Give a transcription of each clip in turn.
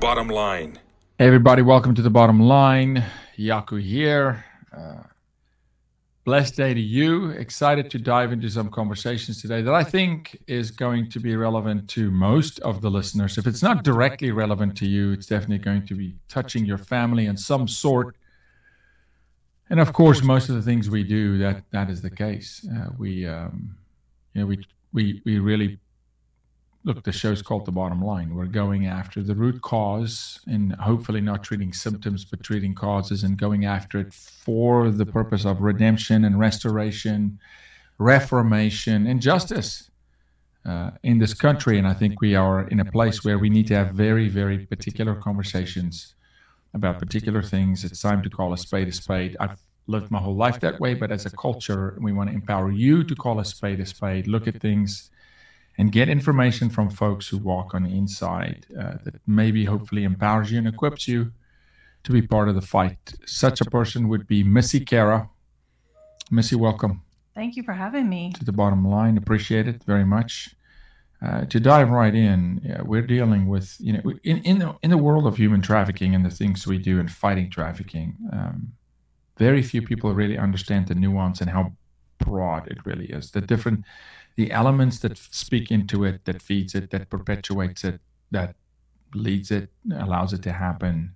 bottom line. Hey everybody, welcome to the bottom line. Jaco here. Uh, blessed day to you. Excited to dive into some conversations today that I think is going to be relevant to most of the listeners. If it's not directly relevant to you, it's definitely going to be touching your family in some sort. And of course, most of the things we do, that that is the case. Uh, we, um, you know, we we we really look, the show's called The Bottom Line. We're going after the root cause and hopefully not treating symptoms, but treating causes and going after it for the purpose of redemption and restoration, reformation, and justice uh, in this country. And I think we are in a place where we need to have very, very particular conversations about particular things. It's time to call a spade a spade. I've lived my whole life that way, but as a culture, we want to empower you to call a spade a spade, look at things and get information from folks who walk on the inside uh, that maybe hopefully empowers you and equips you to be part of the fight. Such a person would be Missie Carra. Missie, welcome. Thank you for having me. To the bottom line, appreciate it very much. Uh, to dive right in, yeah, we're dealing with you know in in the in the world of human trafficking and the things we do in fighting trafficking. Um, very few people really understand the nuance and how broad it really is. The different the elements that speak into it, that feeds it, that perpetuates it, that leads it, allows it to happen.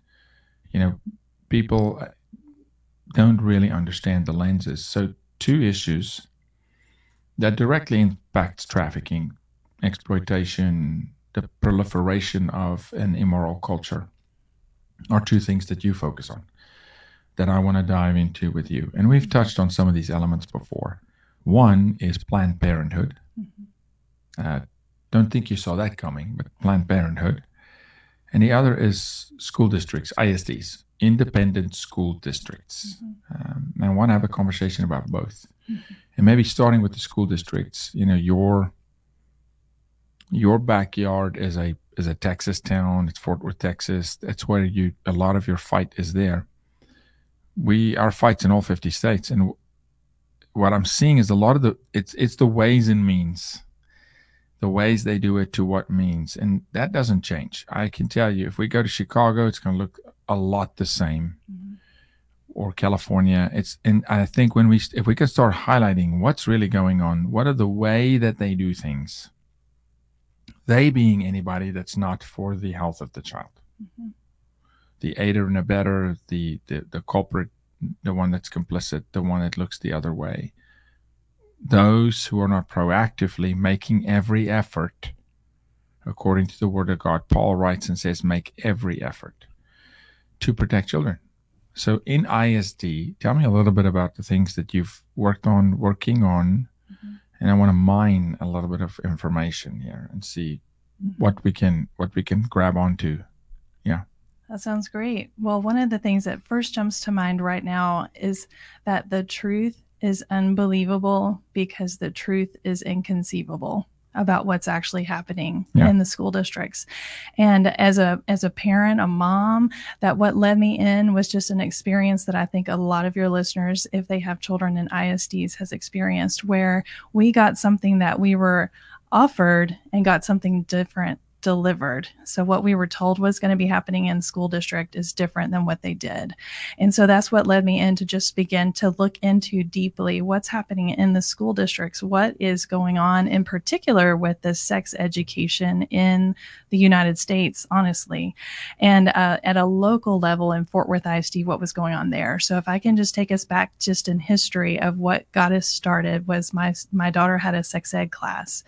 You know, people uh, don't really understand the lenses. So, two issues that directly impacts trafficking, exploitation, the proliferation of an immoral culture are two things that you focus on that I want to dive into with you. And we've touched on some of these elements before. One is Planned Parenthood. Mm-hmm. Uh, don't think you saw that coming, but Planned Parenthood. And the other is school districts, ISDs, independent school districts. Mm-hmm. Um, and I want to have a conversation about both. Mm-hmm. And maybe starting with the school districts, you know, your your backyard is a is a Texas town. It's Fort Worth, Texas. That's where you a lot of your fight is there. We our fights in all 50 states, and what I'm seeing is a lot of the it's it's the ways and means, the ways they do it to what means, and that doesn't change. I can tell you, if we go to Chicago, it's going to look a lot the same, mm-hmm. or California. It's and I think when we if we can start highlighting what's really going on, what are the way that they do things, they being anybody that's not for the health of the child. Mm-hmm. The aider and abettor, the, the the culprit the one that's complicit, the one that looks the other way. Those who are not proactively making every effort, according to the Word of God, Paul writes and says, make every effort to protect children. So in ISD, tell me a little bit about the things that you've worked on, working on, mm-hmm. and I want to mine a little bit of information here and see mm-hmm. what we can what we can grab onto. Yeah. That sounds great. Well, one of the things that first jumps to mind right now is that the truth is unbelievable because the truth is inconceivable about what's actually happening yeah. in the school districts and as a as a parent a mom that what led me in was just an experience that i think a lot of your listeners if they have children in isds has experienced where we got something that we were offered and got something different delivered. So what we were told was going to be happening in school district is different than what they did. And so that's what led me in to just begin to look into deeply what's happening in the school districts, what is going on in particular with the sex education in the United States, honestly. And uh, at a local level in Fort Worth ISD, what was going on there. So if I can just take us back just in history of what got us started was my my daughter had a sex ed class.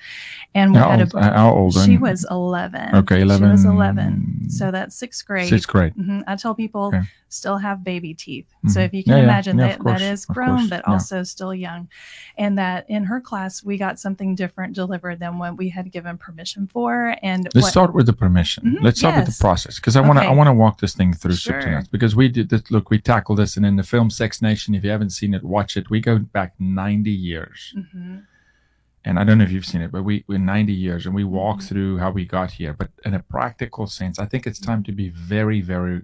And we how had old, a, how old? She was 11 11. Okay, 11. She was 11. So that's sixth grade. Sixth grade. Mm-hmm. I tell people okay. still have baby teeth. Mm-hmm. So if you can yeah, imagine yeah, that, that is grown, but also still young. And that in her class, we got something different delivered than what we had given permission for. And let's what, start with the permission. Mm-hmm, Let's start yes. with the process because I want to okay. I want to walk this thing through sure. because we did this. Look, we tackled this, and in the film Sex Nation, if you haven't seen it, watch it. We go back 90 years. Mm-hmm and I don't know if you've seen it, but we we're 90 years and we walk mm-hmm. through how we got here. But in a practical sense, I think it's time to be very, very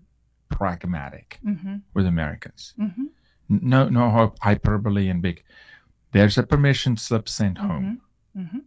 pragmatic mm-hmm. with Americans. Mm-hmm. No, no hyperbole and big. There's a permission slip sent mm-hmm. home. Mm-hmm.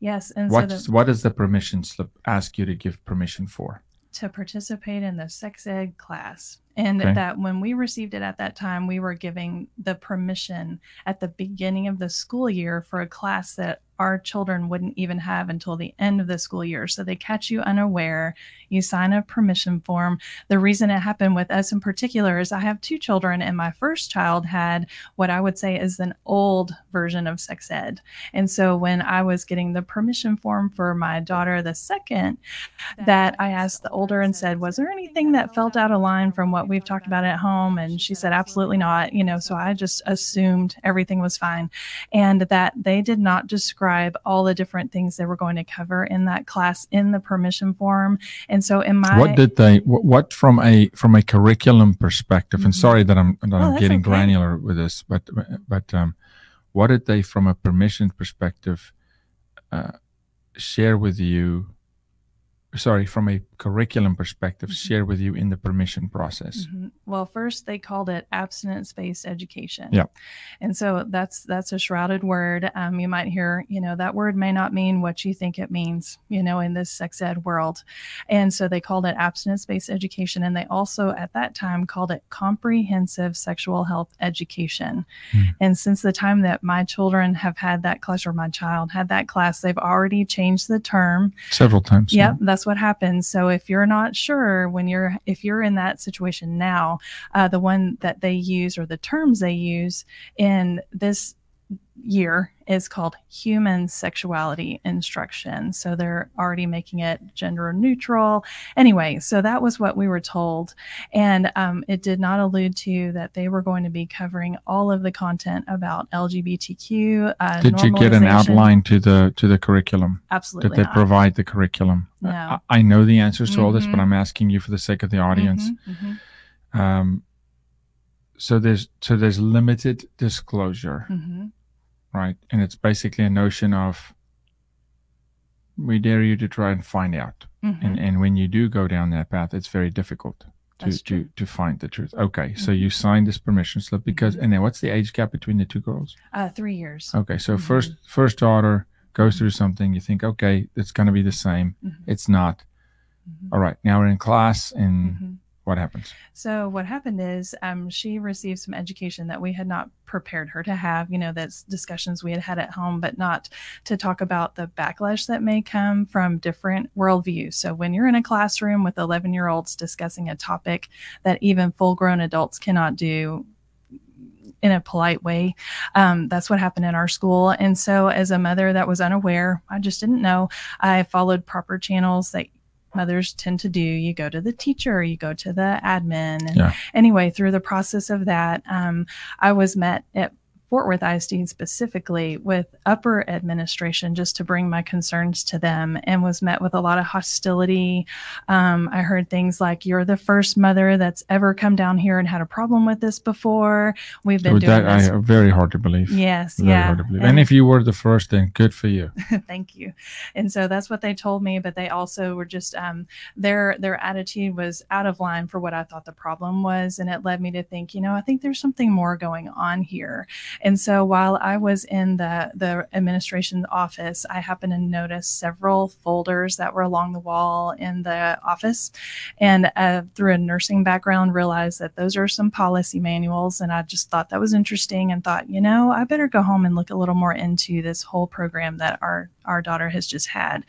Yes, and what so the, what does the permission slip ask you to give permission for? to participate in the sex ed class. And Okay. that when we received it at that time, we were giving the permission at the beginning of the school year for a class that our children wouldn't even have until the end of the school year. So they catch you unaware, you sign a permission form. The reason it happened with us in particular is I have two children, and my first child had what I would say is an old version of sex ed. And so when I was getting the permission form for my daughter, the second, that I asked the older and said, Was there anything that felt out of line from what we've talked about it at home? And she said, Absolutely not. You know, so I just assumed everything was fine and that they did not describe all the different things they were going to cover in that class in the permission form. And so in my what did they what, from a from a curriculum perspective and Mhm. sorry that i'm that Oh, i'm getting okay. granular with this but but um what did they from a permission perspective uh, share with you sorry from a curriculum perspective Mhm. share with you in the permission process Mhm. Well, first they called it abstinence-based education. Yeah. And so that's that's a shrouded word. Um, you might hear, you know, that word may not mean what you think it means, you know, in this sex ed world. And so they called it abstinence-based education, and they also at that time called it comprehensive sexual health education. Hmm. And since the time that my children have had that class, or my child had that class, they've already changed the term several times Yep, that's what happens. So if you're not sure when you're if you're in that situation now, uh, the one that they use or the terms they use in this year is called human sexuality instruction. So they're already making it gender neutral. Anyway, so that was what we were told, and um, it did not allude to that they were going to be covering all of the content about LGBTQ. Uh, did you get an outline to the to the curriculum Absolutely did they not. provide the curriculum No. I, I know the answers to all this but Mhm. i'm asking you for the sake of the audience Mhm, mhm. um so there's so there's limited disclosure hmm right and it's basically a notion of we dare you to try and find out and and when you do go down that path it's very difficult to Mm-hmm. To to find the truth okay so Mhm. you signed this permission slip because and then what's the age gap between the two girls Uh, three years. okay so Mhm. first first daughter goes through something you think okay it's going to be the same Mhm, it's not mhm, all right now we're in class and mhm. What happens So what happened is um, she received some education that we had not prepared her to have. You know, that's discussions we had had at home, but not to talk about the backlash that may come from different worldviews. So when you're in a classroom with 11 year olds discussing a topic that even full grown adults cannot do in a polite way. Um, that's what happened in our school. And so, as a mother that was unaware, I just didn't know. I followed proper channels that mothers tend to do. You go to the teacher, you go to the admin. And Yeah. anyway, through the process of that, um, I was met at Fort Worth ISD specifically with upper administration just to bring my concerns to them and was met with a lot of hostility. Um, I heard things like, You're the first mother that's ever come down here and had a problem with this before. We've been doing that this. I, very hard to believe yes, very yeah. hard to believe And- and if you were the first then good for you Thank you. And so that's what they told me, but they also were just um, their their attitude was out of line for what I thought the problem was, and it led me to think, you know, I think there's something more going on here. And so while I was in the the administration office, I happened to notice several folders that were along the wall in the office, and uh, through a nursing background, realized that those are some policy manuals, and I just thought that was interesting, and thought, you know, I better go home and look a little more into this whole program that our our daughter has just had.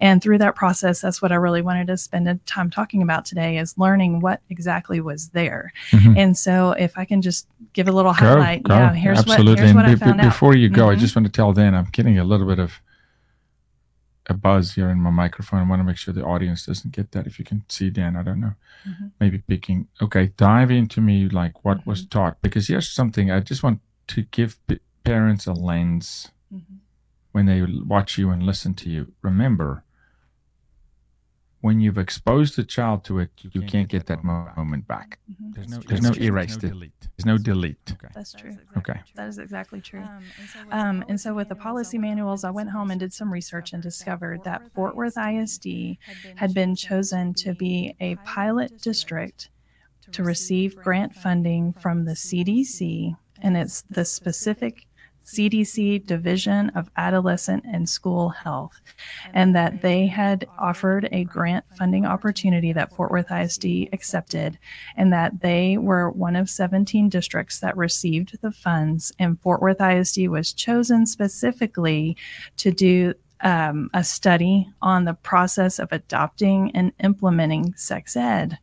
And through that process, that's what I really wanted to spend a time talking about today is learning what exactly was there. Mhm. And so if I can just give a little go, highlight, go. yeah, here's absolutely what here's and what I be- found be- out. before you go i Mhm. just want to tell dan i'm getting a little bit of a buzz here in my microphone i want to make sure the audience doesn't get that if you can see dan i don't know Mhm. maybe picking okay dive into me like what was Mm-hmm. taught because here's something i just want to give p- parents a lens Mhm. When they watch you and listen to you. Remember when you've exposed the child to it you, can't, get, that mo- moment back. Mhm. there's no there's no erase it there's no delete. Okay. That's true. okay. That is exactly true. Um, Um, and so with the policy manuals, I went home and did some research and discovered that Fort Worth ISD had been chosen to be a pilot district to receive grant funding from the CDC, and it's the specific CDC Division of Adolescent and School Health, and that they had offered a grant funding opportunity that Fort Worth ISD accepted, and that they were one of 17 districts that received the funds, and Fort Worth ISD was chosen specifically to do um, a study on the process of adopting and implementing sex ed.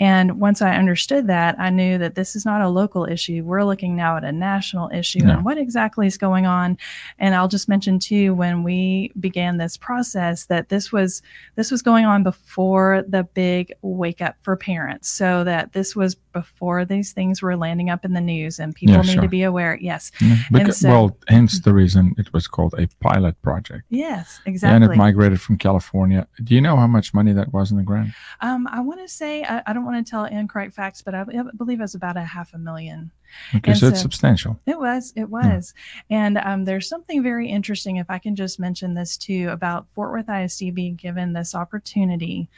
And once I understood that, I knew that this is not a local issue. We're looking now at a national issue Yeah. and what exactly is going on. And I'll just mention too, when we began this process, that this was this was going on before the big wake up for parents. So that this was before these things were landing up in the news and people Yeah, need sure. to be aware. Yes. Yeah, Because, so- well, hence the reason it was called a pilot project. Yes, exactly. And it migrated from California. Do you know how much money that was in the grant? Um, I want to say I, I don't want to tell incorrect facts, but I, I believe it was about a half a million. Okay, And so it's so- substantial. It was, it was, and um, there's something very interesting. If I can just mention this too about Fort Worth ISD being given this opportunity,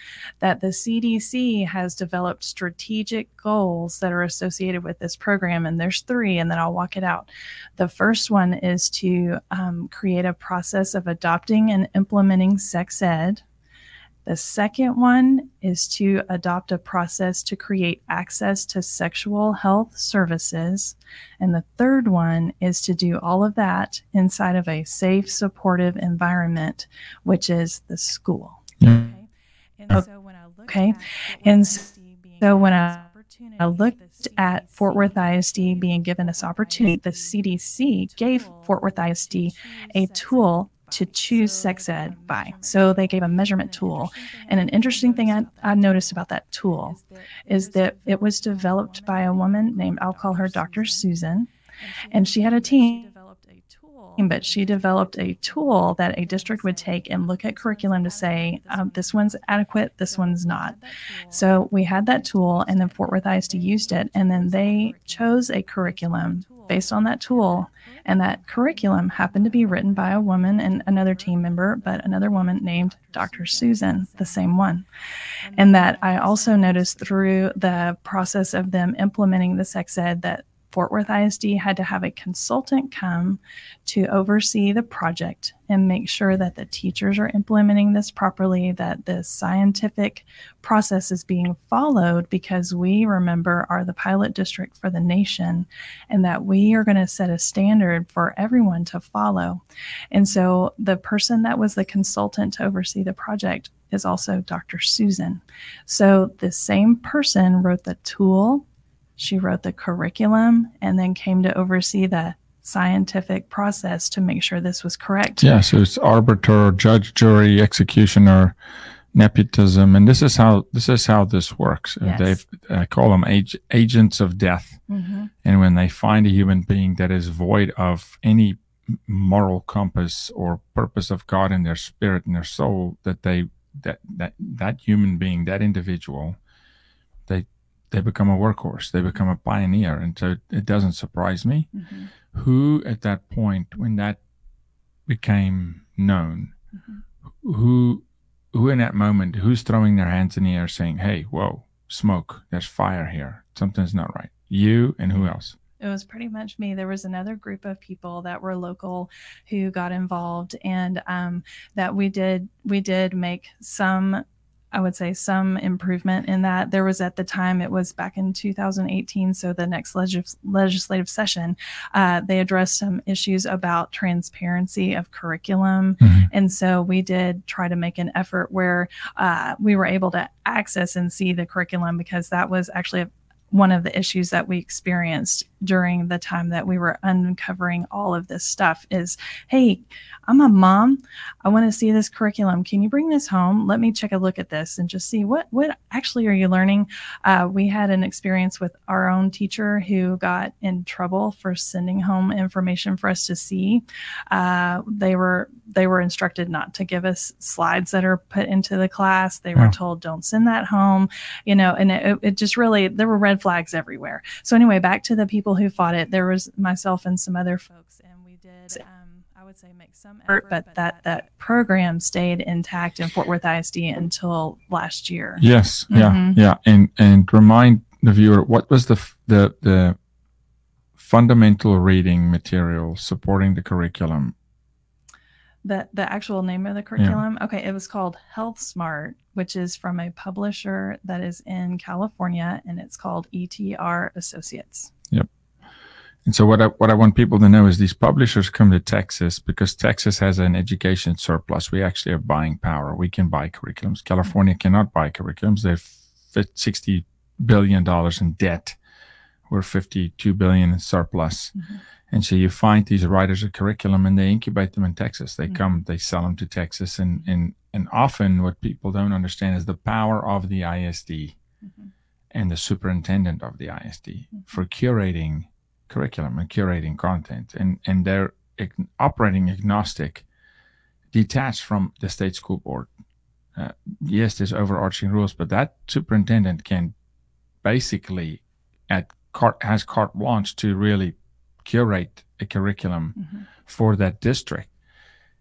that the CDC has developed strategic goals that are associated with this program, and there's three, and then I'll walk it out. The first one is to um, create a process of adopting and implementing sex ed. The second one is to adopt a process to create access to sexual health services. And the third one is to do all of that inside of a safe, supportive environment, which is the school. Yeah. And so when I looked okay. and so when I, I looked at Fort Worth ISD being given this opportunity, the CDC gave Fort Worth ISD a tool to choose sex ed by. So they gave a measurement tool. And an interesting thing I, I noticed about that tool is that it was developed by a woman named, I'll call her Dr. Susan, and she had a team. Developed a tool, but she developed a tool that a district would take and look at curriculum to say, um, this one's adequate, this one's not. So we had that tool, and then Fort Worth ISD used it, and then they chose a curriculum based on that tool. And that curriculum happened to be written by a woman and another team member, but another woman named Dr. Susan, the same one. And that I also noticed through the process of them implementing the sex ed that Fort Worth ISD had to have a consultant come to oversee the project and make sure that the teachers are implementing this properly, that the scientific process is being followed because we remember are the pilot district for the nation and that we are going to set a standard for everyone to follow. And so the person that was the consultant to oversee the project is also Dr. Susan. So the same person wrote the tool she wrote the curriculum and then came to oversee the scientific process to make sure this was correct. Yeah, so it's arbiter, judge, jury, executioner, nepotism, and this is how this is how this works. Uh, Yes. They uh, call them ag- agents of death, Mhm. and when they find a human being that is void of any moral compass or purpose of God in their spirit and their soul, that they that that that human being, that individual, they they become a workhorse. They become a pioneer, and so it doesn't surprise me Mhm. who at that point when that became known Mhm. who who in that moment who's throwing their hands in the air saying hey whoa smoke there's fire here something's not right you and who else It was pretty much me. There was another group of people that were local who got involved, and um, that we did we did make some. I would say some improvement in that. There was at the time, it was back in 2018, so the next legis- legislative session, uh, they addressed some issues about transparency of curriculum. Mhm. And so we did try to make an effort where uh, we were able to access and see the curriculum because that was actually a, one of the issues that we experienced during the time that we were uncovering all of this stuff is hey i'm a mom. I want to see this curriculum. Can you bring this home? Let me check a look at this and just see what what actually are you learning? Uh, we had an experience with our own teacher who got in trouble for sending home information for us to see. Uh, they were they were instructed not to give us slides that are put into the class. They were told don't send that home you know and it, it just really there were red flags everywhere. So anyway back to the people who fought it there was myself and some other folks and we did um, i would say make some effort but that that program stayed intact in fort worth isd until last year yes yeah Mhm. yeah and and remind the viewer what was the the the fundamental reading material supporting the curriculum. The the actual name of the curriculum. Okay, it was called HealthSmart, which is from a publisher that is in California, and it's called ETR Associates. And so what I, what I want people to know is these publishers come to Texas because Texas has an education surplus. We actually have buying power. We can buy curriculums. California cannot buy curriculums. They have 60 billion dollars in debt. We're 52 billion in surplus. Mm-hmm. And so you find these writers of curriculum and they incubate them in Texas. They mm-hmm. come, they sell them to Texas. And, and, and often what people don't understand is the power of the ISD mm-hmm. and the superintendent of the ISD mm-hmm. for curating curriculum and curating content, and and they're operating agnostic, detached from the state school board. Uh, yes, there's overarching rules, but that superintendent can basically at carte, has carte blanche to really curate a curriculum mm-hmm. for that district.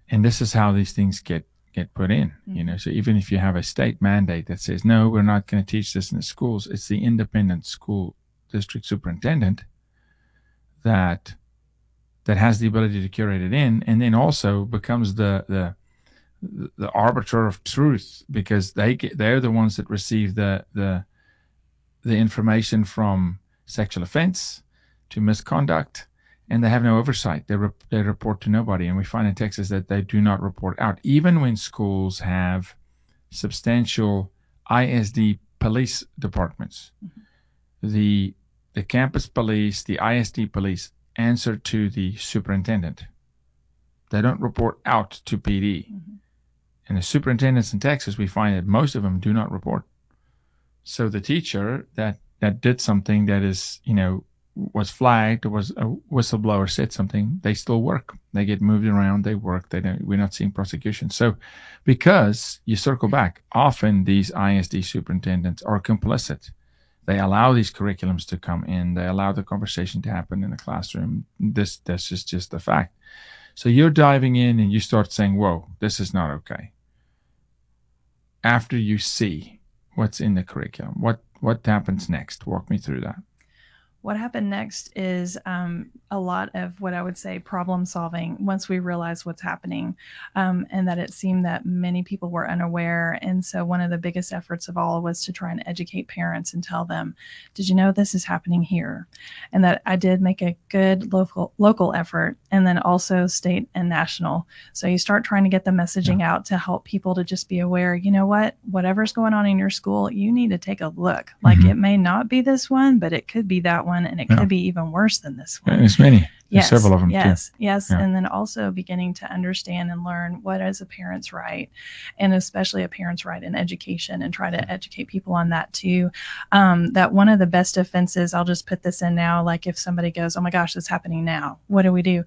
And this is how these things get get put in. Mm-hmm. You know, so even if you have a state mandate that says no, we're not going to teach this in the schools, it's the independent school district superintendent that that has the ability to curate it in, and then also becomes the the the arbiter of truth because they get, they're the ones that receive the the the information from sexual offense to misconduct and they have no oversight they, re- they report to nobody and we find in texas that they do not report out even when schools have substantial isd police departments mm-hmm. the the campus police, the ISD police answer to the superintendent. They don't report out to PD. Mm-hmm. And the superintendents in Texas, we find that most of them do not report. So the teacher that that did something that is, you know, was flagged was a whistleblower said something, they still work. They get moved around, they work. They don't, we're not seeing prosecution. So, because you circle back, often these ISD superintendents are complicit they allow these curriculums to come in. They allow the conversation to happen in the classroom. This this is just a fact. So you're diving in and you start saying whoa this is not okay. After you see what's in the curriculum what what happens next? Walk me through that what happened next is um, a lot of what I would say problem solving once we realized what's happening um, and that it seemed that many people were unaware. And so, one of the biggest efforts of all was to try and educate parents and tell them, Did you know this is happening here? And that I did make a good local, local effort and then also state and national. So, you start trying to get the messaging yeah. out to help people to just be aware, you know what, whatever's going on in your school, you need to take a look. Like mm-hmm. it may not be this one, but it could be that one one, and it yeah. could be even worse than this one. There's many. Yes, several of them. Yes, too. yes, yeah. and then also beginning to understand and learn what is a parent's right, and especially a parent's right in education, and try to educate people on that too. Um, that one of the best offenses, I'll just put this in now. Like if somebody goes, "Oh my gosh, it's happening now," what do we do?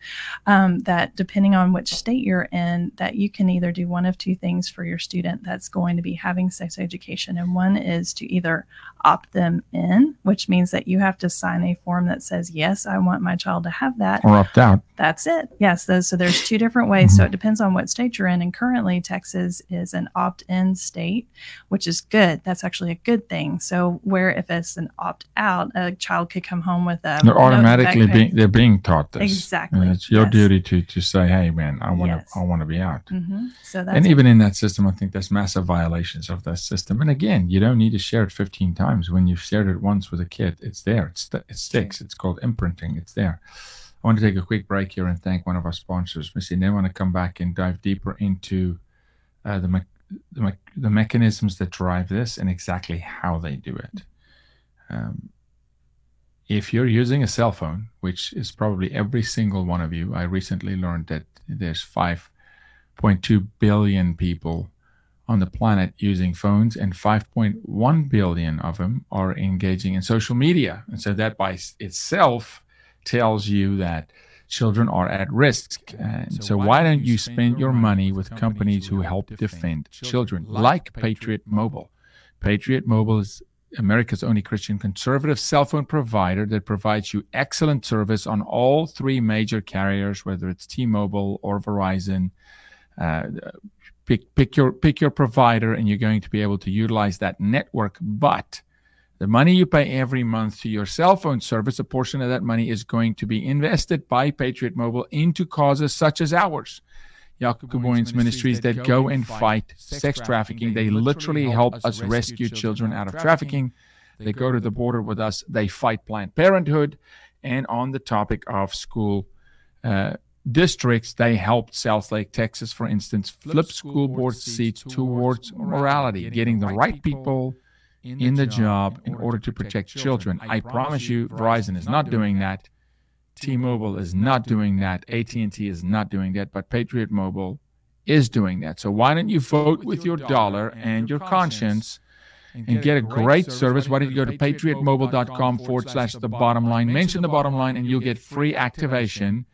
Um, that depending on which state you're in, that you can either do one of two things for your student that's going to be having sex education, and one is to either opt them in, which means that you have to sign a form that says, "Yes, I want my child to have that." Or opt out. That's it. Yes. Those, so there's two different ways. Mm-hmm. So it depends on what state you're in. And currently, Texas is an opt in state, which is good. That's actually a good thing. So, where if it's an opt out, a child could come home with a. They're automatically being, they're being taught this. Exactly. And it's your yes. duty to, to say, hey, man, I want to yes. I want to be out. Mm-hmm. So that's and even in that system, I think there's massive violations of that system. And again, you don't need to share it 15 times. When you've shared it once with a kid, it's there. It's, it sticks. It's called imprinting. It's there. I want to take a quick break here and thank one of our sponsors, Missie. And then I want to come back and dive deeper into uh, the, me- the, me- the, mechanisms that drive this and exactly how they do it. Um, if you're using a cell phone, which is probably every single one of you, I recently learned that there's 5.2 billion people on the planet using phones, and 5.1 billion of them are engaging in social media. And so that by itself tells you that children are at risk. And so, why don't you spend your money with companies who help defend children, like Patriot Mobile? Patriot Mobile is America's only Christian conservative cell phone provider that provides you excellent service on all three major carriers, whether it's T-Mobile or Verizon. Uh, pick pick your pick your provider, and you're going to be able to utilize that network. But The money you pay every month to your cell phone service, a portion of that money is going to be invested by Patriot Mobile into causes such as ours. Jaco Booyens Ministries that go and fight sex trafficking. They literally help us rescue children out of trafficking. They go to the border with us. They fight Planned Parenthood. And on the topic of school uh, districts, they helped Southlake, Texas, for instance, flip school board seats towards morality, getting the right people in the job in order to protect children. I promise you, Verizon is not doing that. T-Mobile is not doing that. AT&T is not doing that, but Patriot Mobile is doing that. So why don't you vote with your dollar and your conscience and get a great service? Why don't you go to patriotmobile.com forward slash the bottom line, mention the bottom line, and you'll get free activation.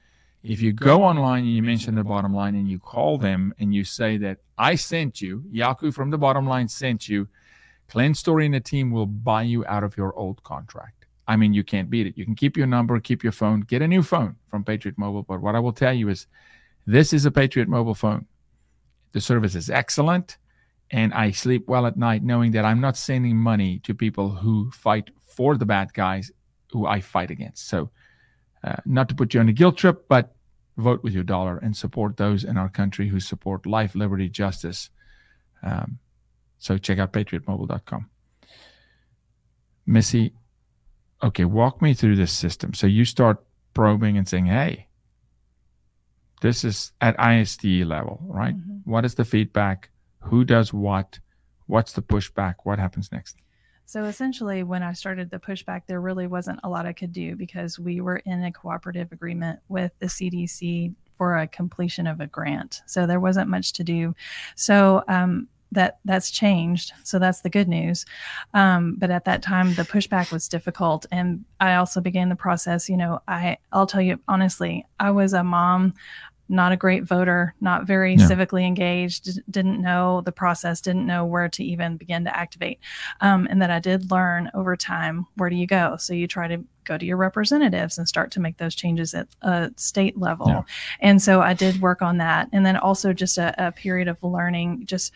If you go online and you mention the bottom line and you call them and you say that I sent you, Jaco from the bottom line sent you, Glenn Story and the team will buy you out of your old contract. I mean, you can't beat it. You can keep your number, keep your phone, get a new phone from Patriot Mobile. But what I will tell you is this is a Patriot Mobile phone. The service is excellent. And I sleep well at night knowing that I'm not sending money to people who fight for the bad guys who I fight against. So, uh, not to put you on a guilt trip, but vote with your dollar and support those in our country who support life, liberty, justice. Um, so, check out patriotmobile.com. Missie, okay, walk me through this system. So you start probing and saying, hey, this is at ISD level, right? Mm-hmm. What is the feedback? Who does what? What's the pushback? What happens next? So essentially, when I started the pushback, there really wasn't a lot I could do because we were in a cooperative agreement with the CDC for a completion of a grant. So there wasn't much to do. So um, that that's changed. So that's the good news. Um, but at that time the pushback was difficult. And i also began the process you know i i'll tell you honestly i was a mom not a great voter not very yeah. civically engaged didn't know the process didn't know where to even begin to activate. Um, and that i did learn over time where do you go? So you try to go to your representatives and start to make those changes at a state level. Yeah. and so i did work on that. And then also just a, a period of learning just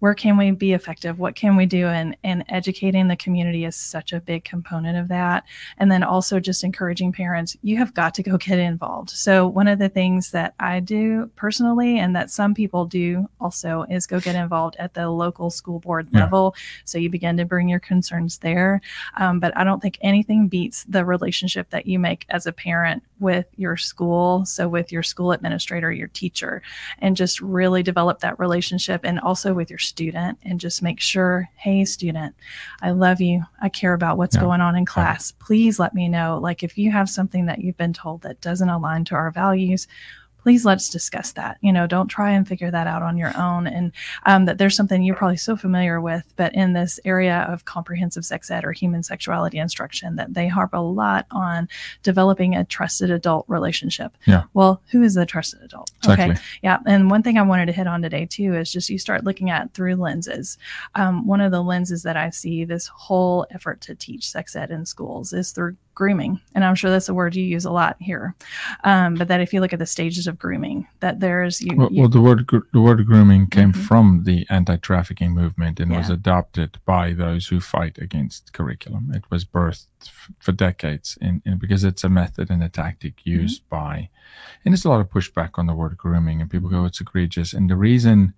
where can we be effective? What can we do? And and educating the community is such a big component of that. And then also just encouraging parents you have got to go get involved. So one of the things that i do personally and that some people do also is go get involved at the local school board yeah. level. So you begin to bring your concerns there. Um, but i don't think anything beats the relationship that you make as a parent with your school so with your school administrator your teacher and just really develop that relationship and also with your student and just make sure, hey, student, I love you. I care about what's yeah. going on in class. Please let me know. Like if you have something that you've been told that doesn't align to our values, please let's discuss that. You know, don't try and figure that out on your own. And um, that there's something you're probably so familiar with, but in this area of comprehensive sex ed or human sexuality instruction, that they harp a lot on developing a trusted adult relationship. Yeah. Well, who is the trusted adult? Exactly. Okay. Yeah. And one thing I wanted to hit on today too is just you start looking at through lenses. Um, one of the lenses that I see this whole effort to teach sex ed in schools is through grooming and i'm sure that's a word you use a lot here um, but that if you look at the stages of grooming that there's you, well, you, well the word the word grooming came mm-hmm. from the anti-trafficking movement and yeah. was adopted by those who fight against curriculum it was birthed f- for decades in, in, because it's a method and a tactic mm-hmm. used mm-hmm. by and there's a lot of pushback on the word grooming and people go it's egregious and the reason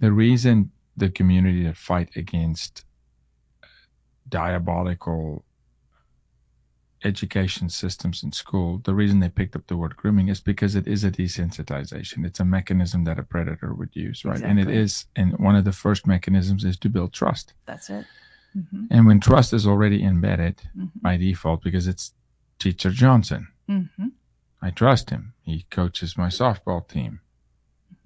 the reason the community that fight against diabolical education systems in school, the reason they picked up the word grooming is because it is a desensitization. It's a mechanism that a predator would use, right? Exactly. And it is, and one of the first mechanisms is to build trust. That's it. Mm-hmm. And when trust is already embedded mm-hmm. by default, because it's Teacher Johnson, mm-hmm. I trust him. He coaches my softball team.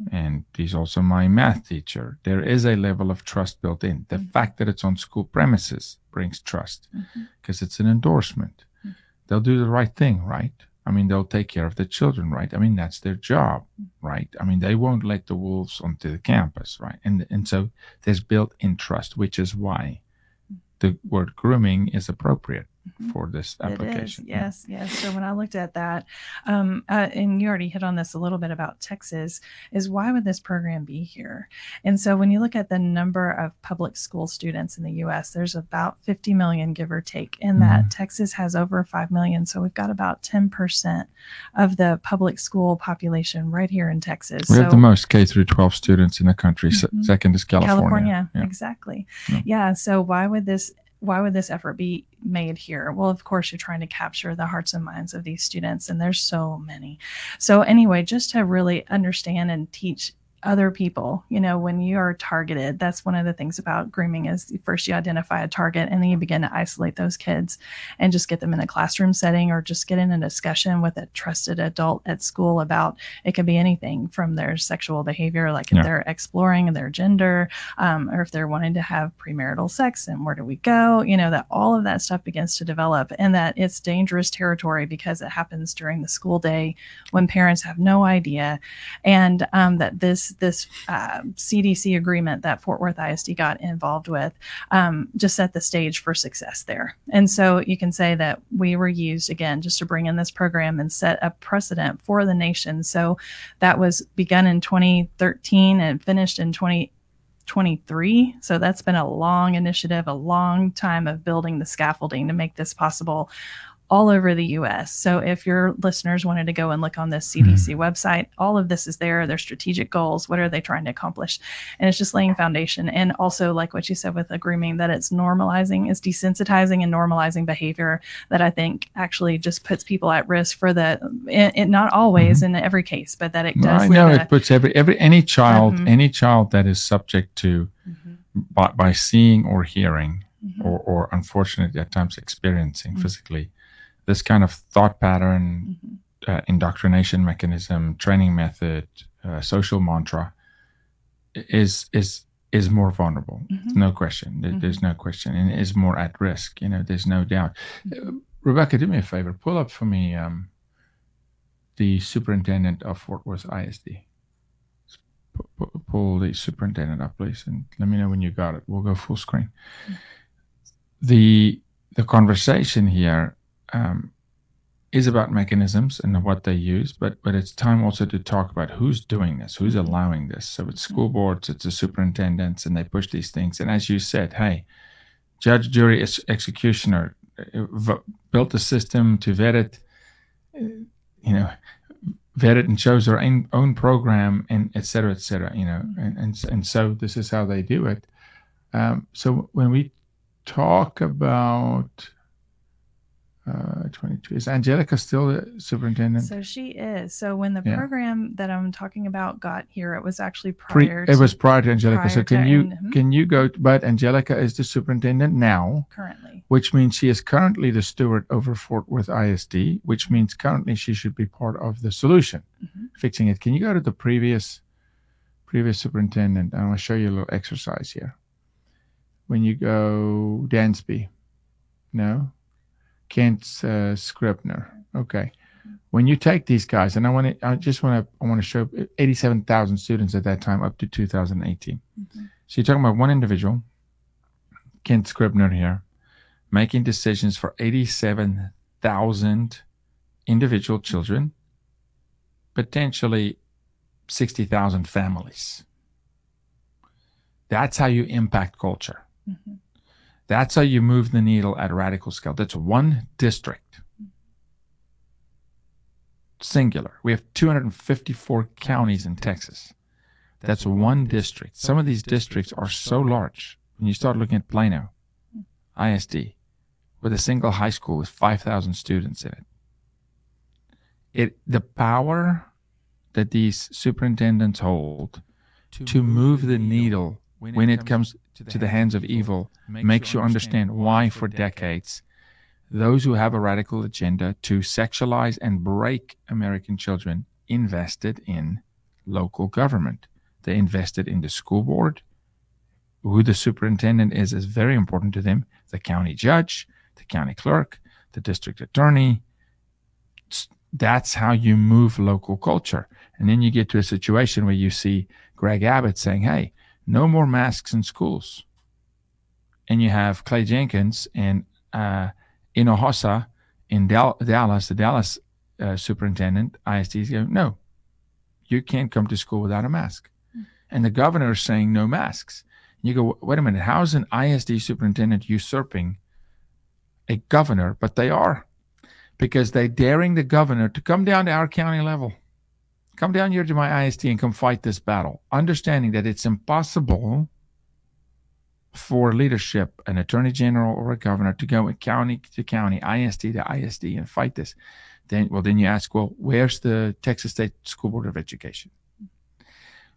Mm-hmm. And he's also my math teacher. There is a level of trust built in. The mm-hmm. fact that it's on school premises brings trust because mm-hmm. it's an endorsement they'll do the right thing, right? I mean, they'll take care of the children, right? I mean, that's their job, right? I mean, they won't let the wolves onto the campus, right? And and so there's built-in trust, which is why the word grooming is appropriate. For this application. Yes, yes. So when I looked at that, um, uh, and you already hit on this a little bit about Texas, is why would this program be here? And so when you look at the number of public school students in the U.S., there's about 50 million, give or take. In that, mm-hmm. Texas has over 5 million. So we've got about 10% of the public school population right here in Texas. We so, have the most K through 12 students in the country. Mm-hmm. Second is California. California, yeah. exactly. Yeah. yeah. So why would this why would this effort be made here? Well, of course, you're trying to capture the hearts and minds of these students, and there's so many. So, anyway, just to really understand and teach other people you know when you are targeted that's one of the things about grooming is first you identify a target and then you begin to isolate those kids and just get them in a classroom setting or just get in a discussion with a trusted adult at school about it can be anything from their sexual behavior like if yeah. they're exploring their gender um, or if they're wanting to have premarital sex and where do we go you know that all of that stuff begins to develop and that it's dangerous territory because it happens during the school day when parents have no idea and um, that this this uh, CDC agreement that Fort Worth ISD got involved with um, just set the stage for success there. And so you can say that we were used again just to bring in this program and set a precedent for the nation. So that was begun in 2013 and finished in 20. 23. So that's been a long initiative, a long time of building the scaffolding to make this possible all over the US. So if your listeners wanted to go and look on this CDC mm-hmm. website, all of this is there, their strategic goals, what are they trying to accomplish? And it's just laying foundation. And also, like what you said with the grooming, that it's normalizing, it's desensitizing and normalizing behavior that I think actually just puts people at risk for the, it, it not always mm-hmm. in every case, but that it does. I know it puts every, every, any child, mm-hmm. any child that is subject to, mm-hmm. by, by seeing or hearing, mm-hmm. or, or unfortunately at times experiencing mm-hmm. physically this kind of thought pattern, mm-hmm. uh, indoctrination mechanism, training method, uh, social mantra is is is more vulnerable. Mm-hmm. No question. mm-hmm. There's no question, and is more at risk. You know, there's no doubt. Uh, Rebecca, do me a favor. Pull up for me um, the superintendent of Fort Worth ISD. P- pull the superintendent up, please, and let me know when you got it. We'll go full screen. Mm-hmm. The the conversation here um, is about mechanisms and what they use, but but it's time also to talk about who's doing this, who's allowing this. So it's school boards, it's the superintendents, and they push these things. And as you said, hey, judge, jury, executioner uh, v- built a system to vet it, uh, you know, vet it and chose their own, own program, and et cetera, et cetera. You know, and and and so this is how they do it. Um, so when we talk about uh, 22. Is Angelica still the superintendent? So she is. So when the yeah. program that I'm talking about got here, it was actually prior. Pre, it was prior to Angelica. Prior so can you mm-hmm. can you go? But Angelica is the superintendent now. Currently. Which means she is currently the steward over Fort Worth ISD. Which means currently she should be part of the solution, mm-hmm. fixing it. Can you go to the previous previous superintendent? I want to show you a little exercise here. When you go Dansby, no Kent uh, Scribner. Okay. When you take these guys, and I want to, I just want to, I want to show 87,000 students at that time up to 2018. Mm-hmm. So you're talking about one individual, Kent Scribner here, making decisions for 87,000 individual children, potentially 60,000 families. That's how you impact culture. Mm-hmm. That's how you move the needle at a radical scale. That's one district. Singular. We have 254 counties in Texas. That's one district. Some of these districts are so large. When you start looking at Plano, ISD, with a single high school with 5,000 students in it. It the power that these superintendents hold to move the needle when it comes to the hands of evil makes you understand why, for decades, those who have a radical agenda to sexualize and break American children invested in local government. They invested in the school board. Who the superintendent is is very important to them. The county judge, the county clerk, the district attorney. That's how you move local culture. And then you get to a situation where you see Greg Abbott saying, hey, no more masks in schools. And you have Clay Jenkins and uh, Hinojosa in Dal- Dallas, the Dallas uh, superintendent, ISDs go, no, you can't come to school without a mask. Mm-hmm. And the governor is saying no masks. And you go, wait a minute, how's an ISD superintendent usurping a governor? But they are, because they're daring the governor to come down to our county level. Come down here to my ISD and come fight this battle, understanding that it's impossible for leadership, an attorney general or a governor, to go county to county, ISD to ISD, and fight this. Then, well, then you ask, well, where's the Texas State School Board of Education?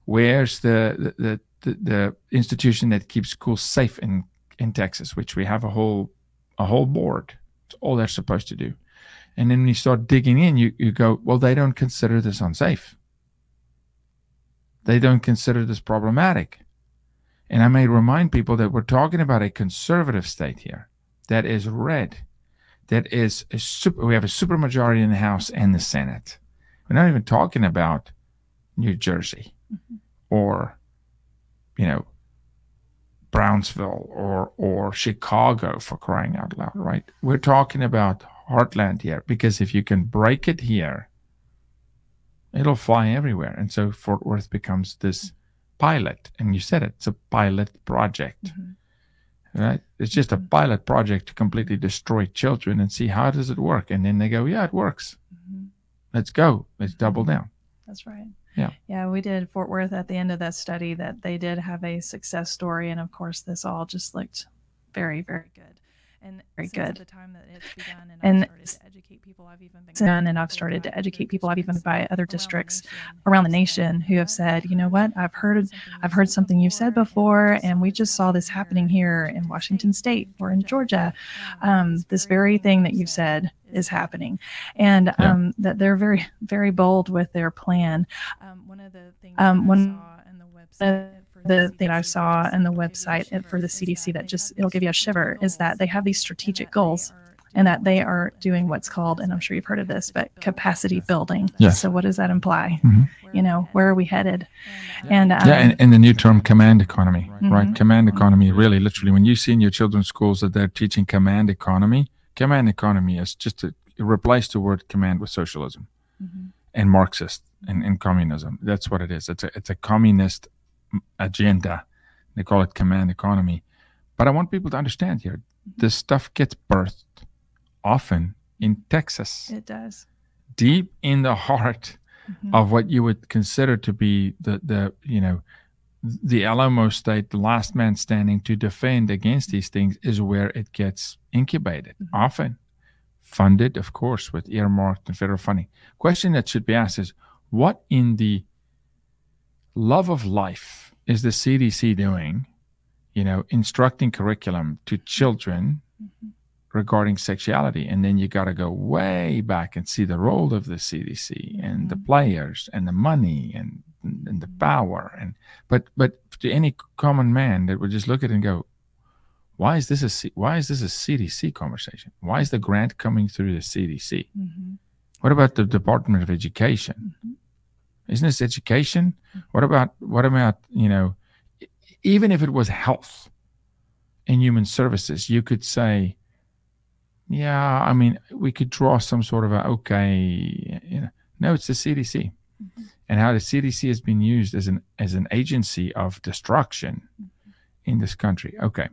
Where's the the, the, the institution that keeps schools safe in in Texas, which we have a whole a whole board. It's all they're supposed to do. And then when you start digging in, you, you go, well, they don't consider this unsafe. They don't consider this problematic. And I may remind people that we're talking about a conservative state here that is red, that is a super, we have a supermajority in the House and the Senate. We're not even talking about New Jersey mm-hmm. or, you know, Brownsville or or Chicago for crying out loud, right? We're talking about heartland here because if you can break it here, it'll fly everywhere. And so Fort Worth becomes this pilot, and you said it, it's a pilot project. Mm-hmm. Right? It's just a mm-hmm. pilot project to completely destroy children and see how does it work. And then they go, yeah, it works. Mm-hmm. Let's go. Let's double down. That's right. Yeah. Yeah, we did Fort Worth at the end of that study that they did have a success story. And of course, this all just looked very, very good and very good. The time that it's begun, and, and I've started to educate people. I've even been done, and I've started to educate people. I've even by other districts around the nation who have said, you know what, I've heard, I've heard something you've said before, and we just saw this happening here in Washington State or in Georgia. Um, this very thing that you've said is happening, and um, that they're very, very bold with their plan. Um, one of the things um, one. Uh, the thing I saw on the website for the CDC that just it'll give you a shiver is that they have these strategic goals and that they are doing what's called and I'm sure you've heard of this but capacity building. Yes. So what does that imply? Mm-hmm. You know, where are we headed? And um, yeah, and, and, the new term command economy, mm-hmm. right? Command economy really literally when you see in your children's schools that they're teaching command economy, command economy is just to replace the word command with socialism. Mm-hmm. And Marxist and, and communism. That's what it is. It's a it's a communist agenda. They call it command economy. But I want people to understand here this stuff gets birthed often in Texas. It does. Deep in the heart mm-hmm. of what you would consider to be the, the you know, the Alamo state, the last man standing to defend against these things is where it gets incubated, mm-hmm. often funded, of course, with earmarked and federal funding. Question that should be asked is what in the love of life is the CDC doing, you know, instructing curriculum to children mm-hmm. regarding sexuality? And then you got to go way back and see the role of the CDC mm-hmm. and the mm-hmm. players and the money and and the power and but but to any common man that would just look at it and go why is this a C- why is this a CDC conversation why is the grant coming through the CDC mm-hmm. what about the Department of Education mm-hmm. Isn't this education? What about what about you know, even if it was health and human services, you could say, yeah, I mean, we could draw some sort of a okay, you know, no, it's the CDC, mm-hmm. and how the CDC has been used as an as an agency of destruction mm-hmm. in this country. Okay.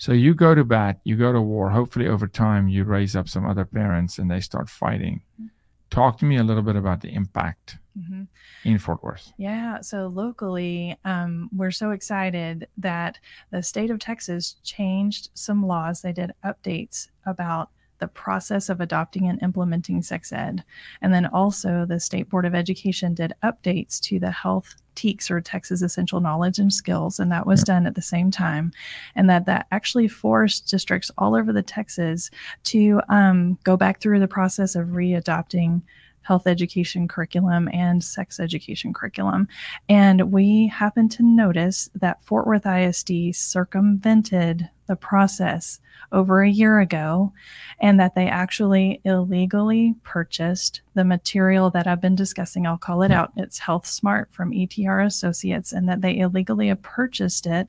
So you go to bat, you go to war. Hopefully, over time, you raise up some other parents and they start fighting. Mm-hmm. Talk to me a little bit about the impact mm-hmm. in Fort Worth. Yeah. So locally, um, we're so excited that the state of Texas changed some laws. They did updates about the process of adopting and implementing sex ed. And then also, the State Board of Education did updates to the health TEKS or Texas Essential Knowledge and Skills, and that was done at the same time. And that that actually forced districts all over the Texas to um, go back through the process of readopting health education curriculum and sex education curriculum. And we happened to notice that Fort Worth ISD circumvented the process over a year ago and that they actually illegally purchased the material that I've been discussing. I'll call it out. It's HealthSmart from ETR Associates, and that they illegally purchased it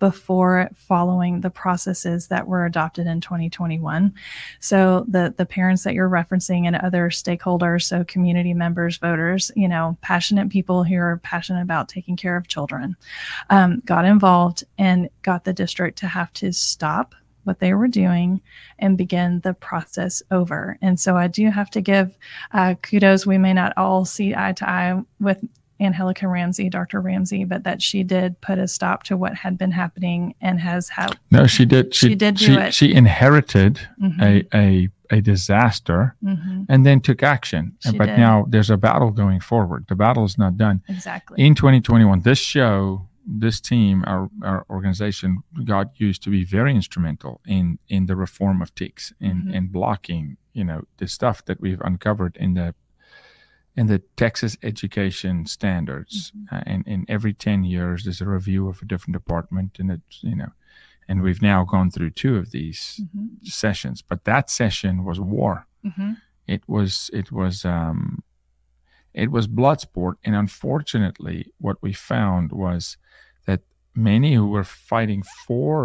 before following the processes that were adopted in 2021. So the the parents that you're referencing and other stakeholders, so community members, voters, you know, passionate people who are passionate about taking care of children, um, got involved and got the district to have to stop what they were doing and begin the process over. And so I do have to give uh, kudos. We may not all see eye to eye with Angelica Ramsey, Dr. Ramsey, but that she did put a stop to what had been happening and has had. No, she did. She, She did do she, it. She inherited Mhm, a, a a disaster mhm, and then took action. She but did. now there's a battle going forward. The battle is not done. exactly. In 2021, this show, this team, our, our organization got used to be very instrumental in in the reform of TEKS in Mhm. in blocking, you know, the stuff that we've uncovered in the in the Texas education standards. Mm-hmm. Uh, and in every 10 years, there's a review of a different department, and it's you know, and we've now gone through two of these Mhm, sessions. But that session was war mhm, it was it was um it was blood sport and unfortunately what we found was that many who were fighting for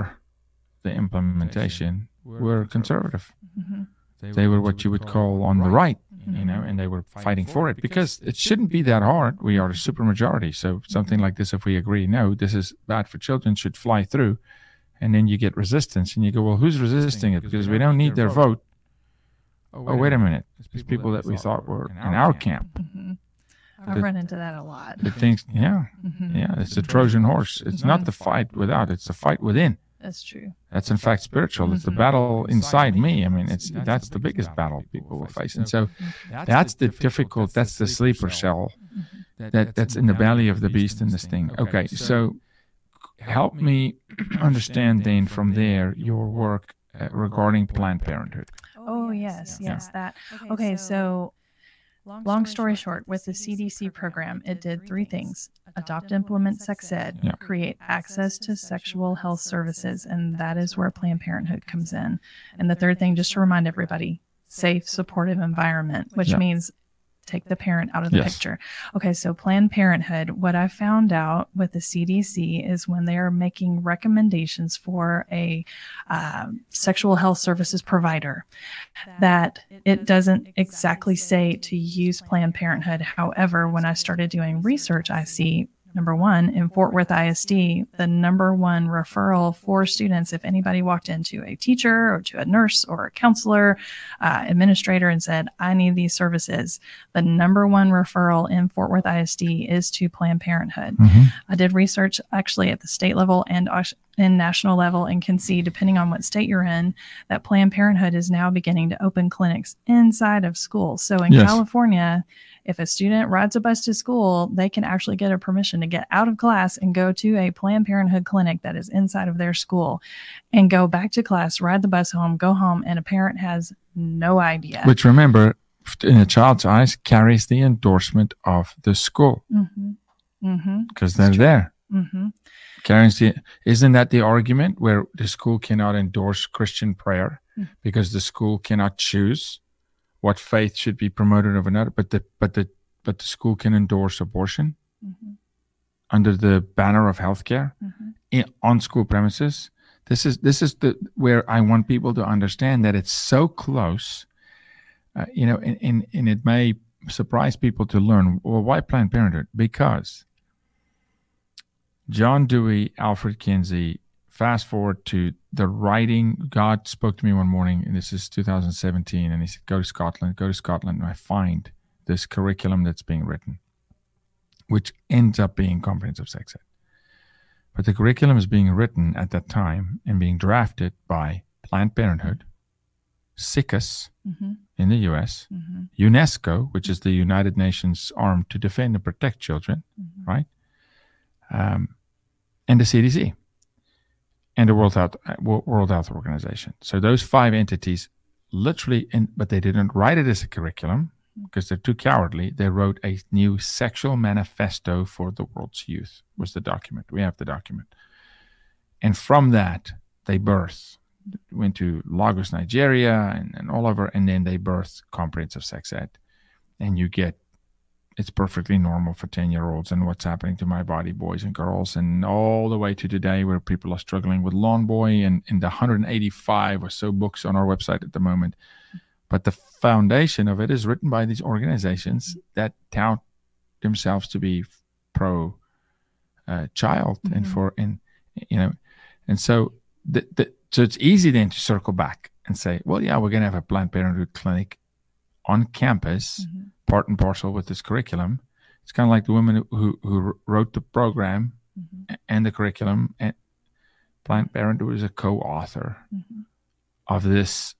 the implementation were conservative mhm, they were what you would call on the right. you know and they were fighting for it because it shouldn't be that hard. We are a supermajority so something like this if we agree no this is bad for children should fly through and then you get resistance and you go well who's resisting it? Because we don't need their vote. oh wait a minute. It's people that we thought were in our camp. Mhm. I've run into that a lot. the things yeah. Mhm. yeah it's the trojan horse. it's not the fight without it's the fight within That's true. that's in fact spiritual. It's the Mhm. battle inside me. i mean it's that's the biggest battle people will face and so that's the difficult that's the sleeper cell. that that's in the belly of the beast in this thing okay so help me understand then from there your work uh, regarding planned parenthood. Oh, yes, yes, that. Okay, so long story short, with the CDC program, it did three things adopt, implement sex ed, Yeah. create access to sexual health services, and that is where Planned Parenthood comes in. And the third thing, just to remind everybody, safe, supportive environment, which Yeah. means take the parent out of the Yes. picture. Okay, so Planned Parenthood, what I found out with the CDC is when they are making recommendations for a um, sexual health services provider, that it doesn't exactly say to use Planned Parenthood. However, when I started doing research, I see number one in Fort Worth ISD, the number one referral for students, if anybody walked into a teacher or to a nurse or a counselor, uh, administrator, and said, I need these services, the number one referral in Fort Worth ISD is to Planned Parenthood. I did research actually at the state level and and national level and can see, depending on what state you're in, that Planned Parenthood is now beginning to open clinics inside of schools. So in Yes. California, if a student rides a bus to school, they can actually get a permission to get out of class and go to a Planned Parenthood clinic that is inside of their school and go back to class, ride the bus home, go home, and a parent has no idea. which remember in a child's eyes carries the endorsement of the school mm-hmm. Mm-hmm. because they're there Mm-hmm. carries the isn't that the argument where the school cannot endorse christian prayer Mm. because the school cannot choose what faith should be promoted over another but the but the but the school can endorse abortion Mm-hmm. under the banner of healthcare Mm-hmm. in, on school premises this is this is the where i want people to understand that it's so close uh, you know and, and and it may surprise people to learn well why planned parenthood because john dewey alfred kinsey fast forward to the writing god spoke to me one morning and this is 2017 and he said go to scotland go to scotland and i find this curriculum that's being written which ends up being comprehensive sex ed but the curriculum is being written at that time and being drafted by Planned Parenthood, SIECUS Mm-hmm. in the US, Mm-hmm. UNESCO, which is the United Nations arm to defend and protect children, Mm-hmm. right? Um, and the CDC and the World Health, World Health Organization. So those five entities literally, in, but they didn't write it as a curriculum because they're too cowardly. They wrote a new sexual manifesto for the world's youth, was the document. We have the document. And from that, they birthed, went to Lagos, Nigeria, and, and all over, and then they birthed comprehensive sex ed. And you get it's perfectly normal for 10 year olds and what's happening to my body, boys and girls, and all the way to today where people are struggling with Lawn Boy and, in the 185 or so books on our website at the moment. But the foundation of it is written by these organizations that tout themselves to be pro uh, child mm-hmm. and for, and, you know, and so the, the, so it's easy then to circle back and say, well, yeah, we're going to have a Planned Parenthood clinic on campus. Mm-hmm part and parcel with this curriculum. It's kind of like the woman who, who wrote the program mm-hmm. and the curriculum. And Planned Parenthood was a co-author mm-hmm. of this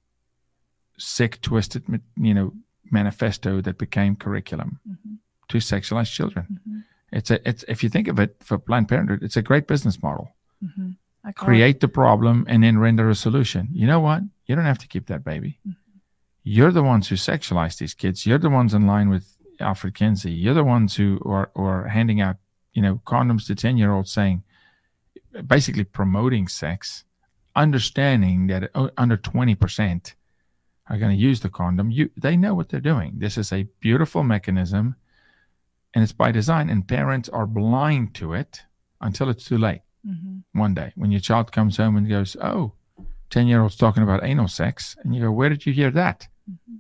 sick, twisted, you know, manifesto that became curriculum mm-hmm. to sexualize children. Mm-hmm. It's a, it's if you think of it for Planned Parenthood, it's a great business model. Mm-hmm. Create the problem and then render a solution. You know what? You don't have to keep that baby. You're the ones who sexualize these kids. You're the ones in line with Alfred Kinsey. You're the ones who are, are handing out, you know, condoms to 10 year olds saying, basically promoting sex, understanding that under 20% are going to use the condom. You, they know what they're doing. This is a beautiful mechanism and it's by design and parents are blind to it until it's too late. Mm-hmm. One day when your child comes home and goes, Oh, 10 year olds talking about anal sex. And you go, Where did you hear that? Mm-hmm.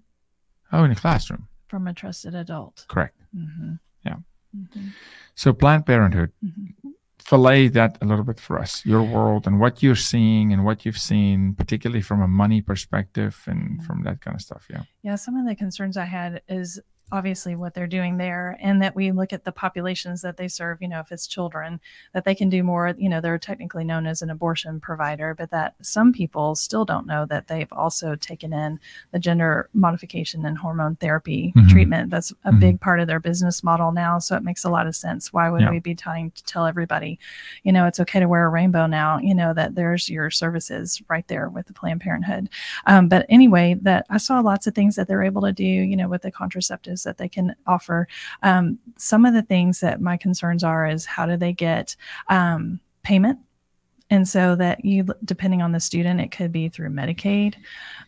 Oh, in a classroom. From a trusted adult. Correct. Mm-hmm. Yeah. Mm-hmm. So Planned Parenthood, mm-hmm. fillet that a little bit for us, your world and what you're seeing and what you've seen, particularly from a money perspective and mm-hmm. from that kind of stuff. Yeah. Yeah. Some of the concerns I had is obviously what they're doing there and that we look at the populations that they serve you know if it's children that they can do more you know they're technically known as an abortion provider but that some people still don't know that they've also taken in the gender modification and hormone therapy mm-hmm. treatment that's a mm-hmm. big part of their business model now so it makes a lot of sense why would yeah. we be trying to tell everybody you know it's okay to wear a rainbow now you know that there's your services right there with the planned parenthood um, but anyway that i saw lots of things that they're able to do you know with the contraceptives that they can offer. Um, some of the things that my concerns are is how do they get um, payment and so that you depending on the student it could be through medicaid.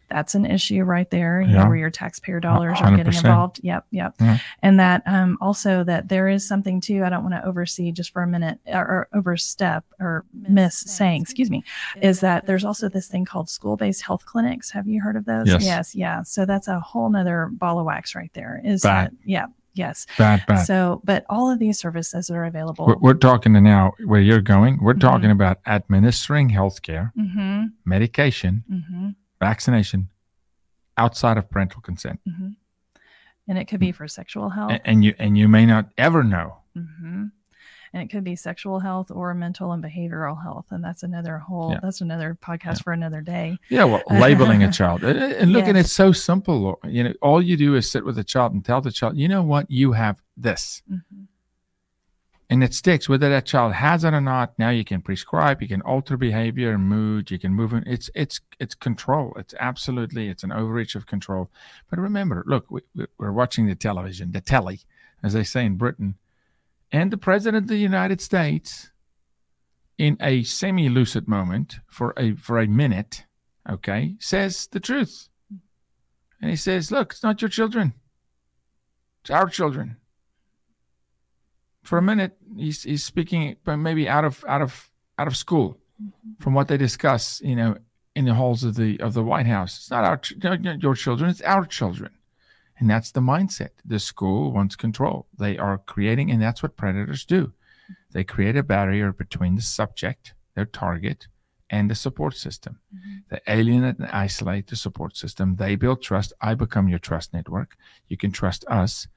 That's an issue right there you yeah. know where your taxpayer dollars 100%. are getting involved. Yep yep. Yeah. and that um, also that there is something too i don't want to oversee just for a minute or, or overstep or miss, miss saying excuse me is that there's also this thing called school-based health clinics. Have you heard of those? Yes, yes yeah. So that's a whole nother ball of wax right there is that yeah Yes. Bad, bad. So, but all of these services are available. We're, we're talking to now where you're going. We're mm-hmm. talking about administering healthcare, mm-hmm. medication, mm-hmm. vaccination outside of parental consent. Mm-hmm. And it could be for sexual health. And, and, you and you may not ever know. And it could be sexual health or mental and behavioral health and that's another whole yeah. that's another podcast yeah. for another day yeah well labeling a child and look yes. and it's so simple you know all you do is sit with a child and tell the child you know what you have this mm-hmm. and it sticks whether that child has it or not now you can prescribe you can alter behavior and mood you can move it it's it's it's control it's absolutely it's an overreach of control but remember look we, we're watching the television the telly as they say in britain and the President of the United States, in a semi lucid moment for a, for a minute, okay, says the truth. And he says, Look, it's not your children, it's our children. For a minute, he's, he's speaking, but maybe out of out of out of school, mm-hmm. from what they discuss, you know, in the halls of the of the White House. It's not our your children; it's our children. And that's the mindset. The school wants control. They are creating, and that's what predators do. They create a barrier between the subject, their target, and the support system. Mm-hmm. They alienate and isolate the support system. They build trust. I become your trust network. You can trust us.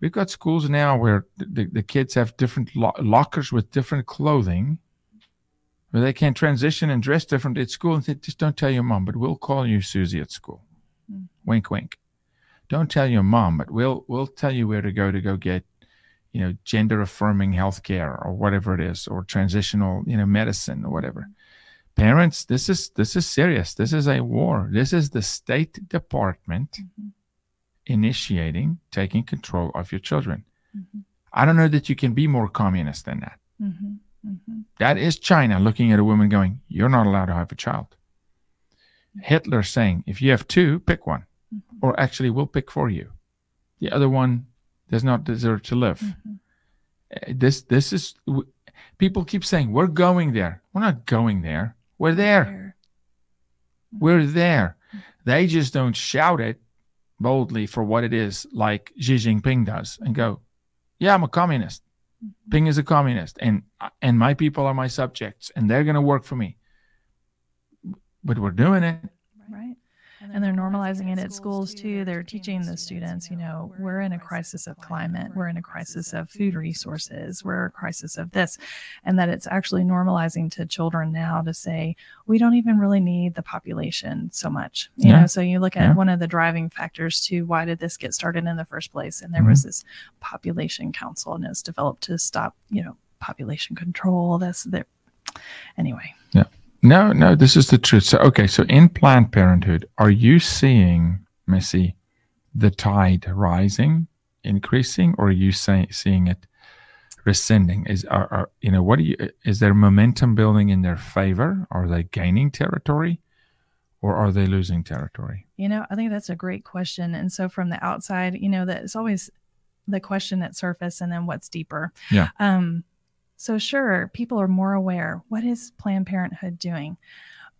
We've got schools now where the, the kids have different lo- lockers with different clothing where they can transition and dress different at school and say, just don't tell your mom, but we'll call you Susie at school. Mm-hmm. Wink, wink don't tell your mom, but we'll we'll tell you where to go to go get, you know, gender affirming healthcare or whatever it is, or transitional, you know, medicine or whatever. Parents, this is this is serious. This is a war. This is the State Department mm-hmm. initiating, taking control of your children. Mm-hmm. I don't know that you can be more communist than that. Mm-hmm. mm-hmm. that is China looking at a woman going, You're not allowed to have a child. Hitler saying, If you have two, pick one or actually we'll pick for you. The other one, does not deserve to live. Mhm. Uh, This this is w- people keep saying we're going there. We're not going there. We're there. There. We're there. They just don't shout it boldly for what it is, like Xi Jinping does, and go, "Yeah, I'm a communist. Ping is a communist, and and my people are my subjects, and they're going to work for me." But we're doing it. And they're normalizing it at schools too. They're teaching the students, you know, we're in a crisis of climate, we're in a crisis of food resources, we're a crisis of this. And that it's actually normalizing to children now to say, we don't even really need the population so much. You Yeah. know, so you look at Yeah. one of the driving factors to why did this get started in the first place? And there Mm-hmm. was this population council and it's developed to stop, you know, population control. That's there. Anyway. No, no, this is the truth. So, okay, so in Planned Parenthood, are you seeing, Missie, the tide rising, increasing, or are you say, seeing it rescinding? Is are, are you know what do you is there momentum building in their favor? Are they gaining territory, or are they losing territory? You know, I think that's a great question. And so from the outside, you know, that it's always the question at surface and then what's deeper. Yeah. Um, so sure, people are more aware. What is Planned Parenthood doing?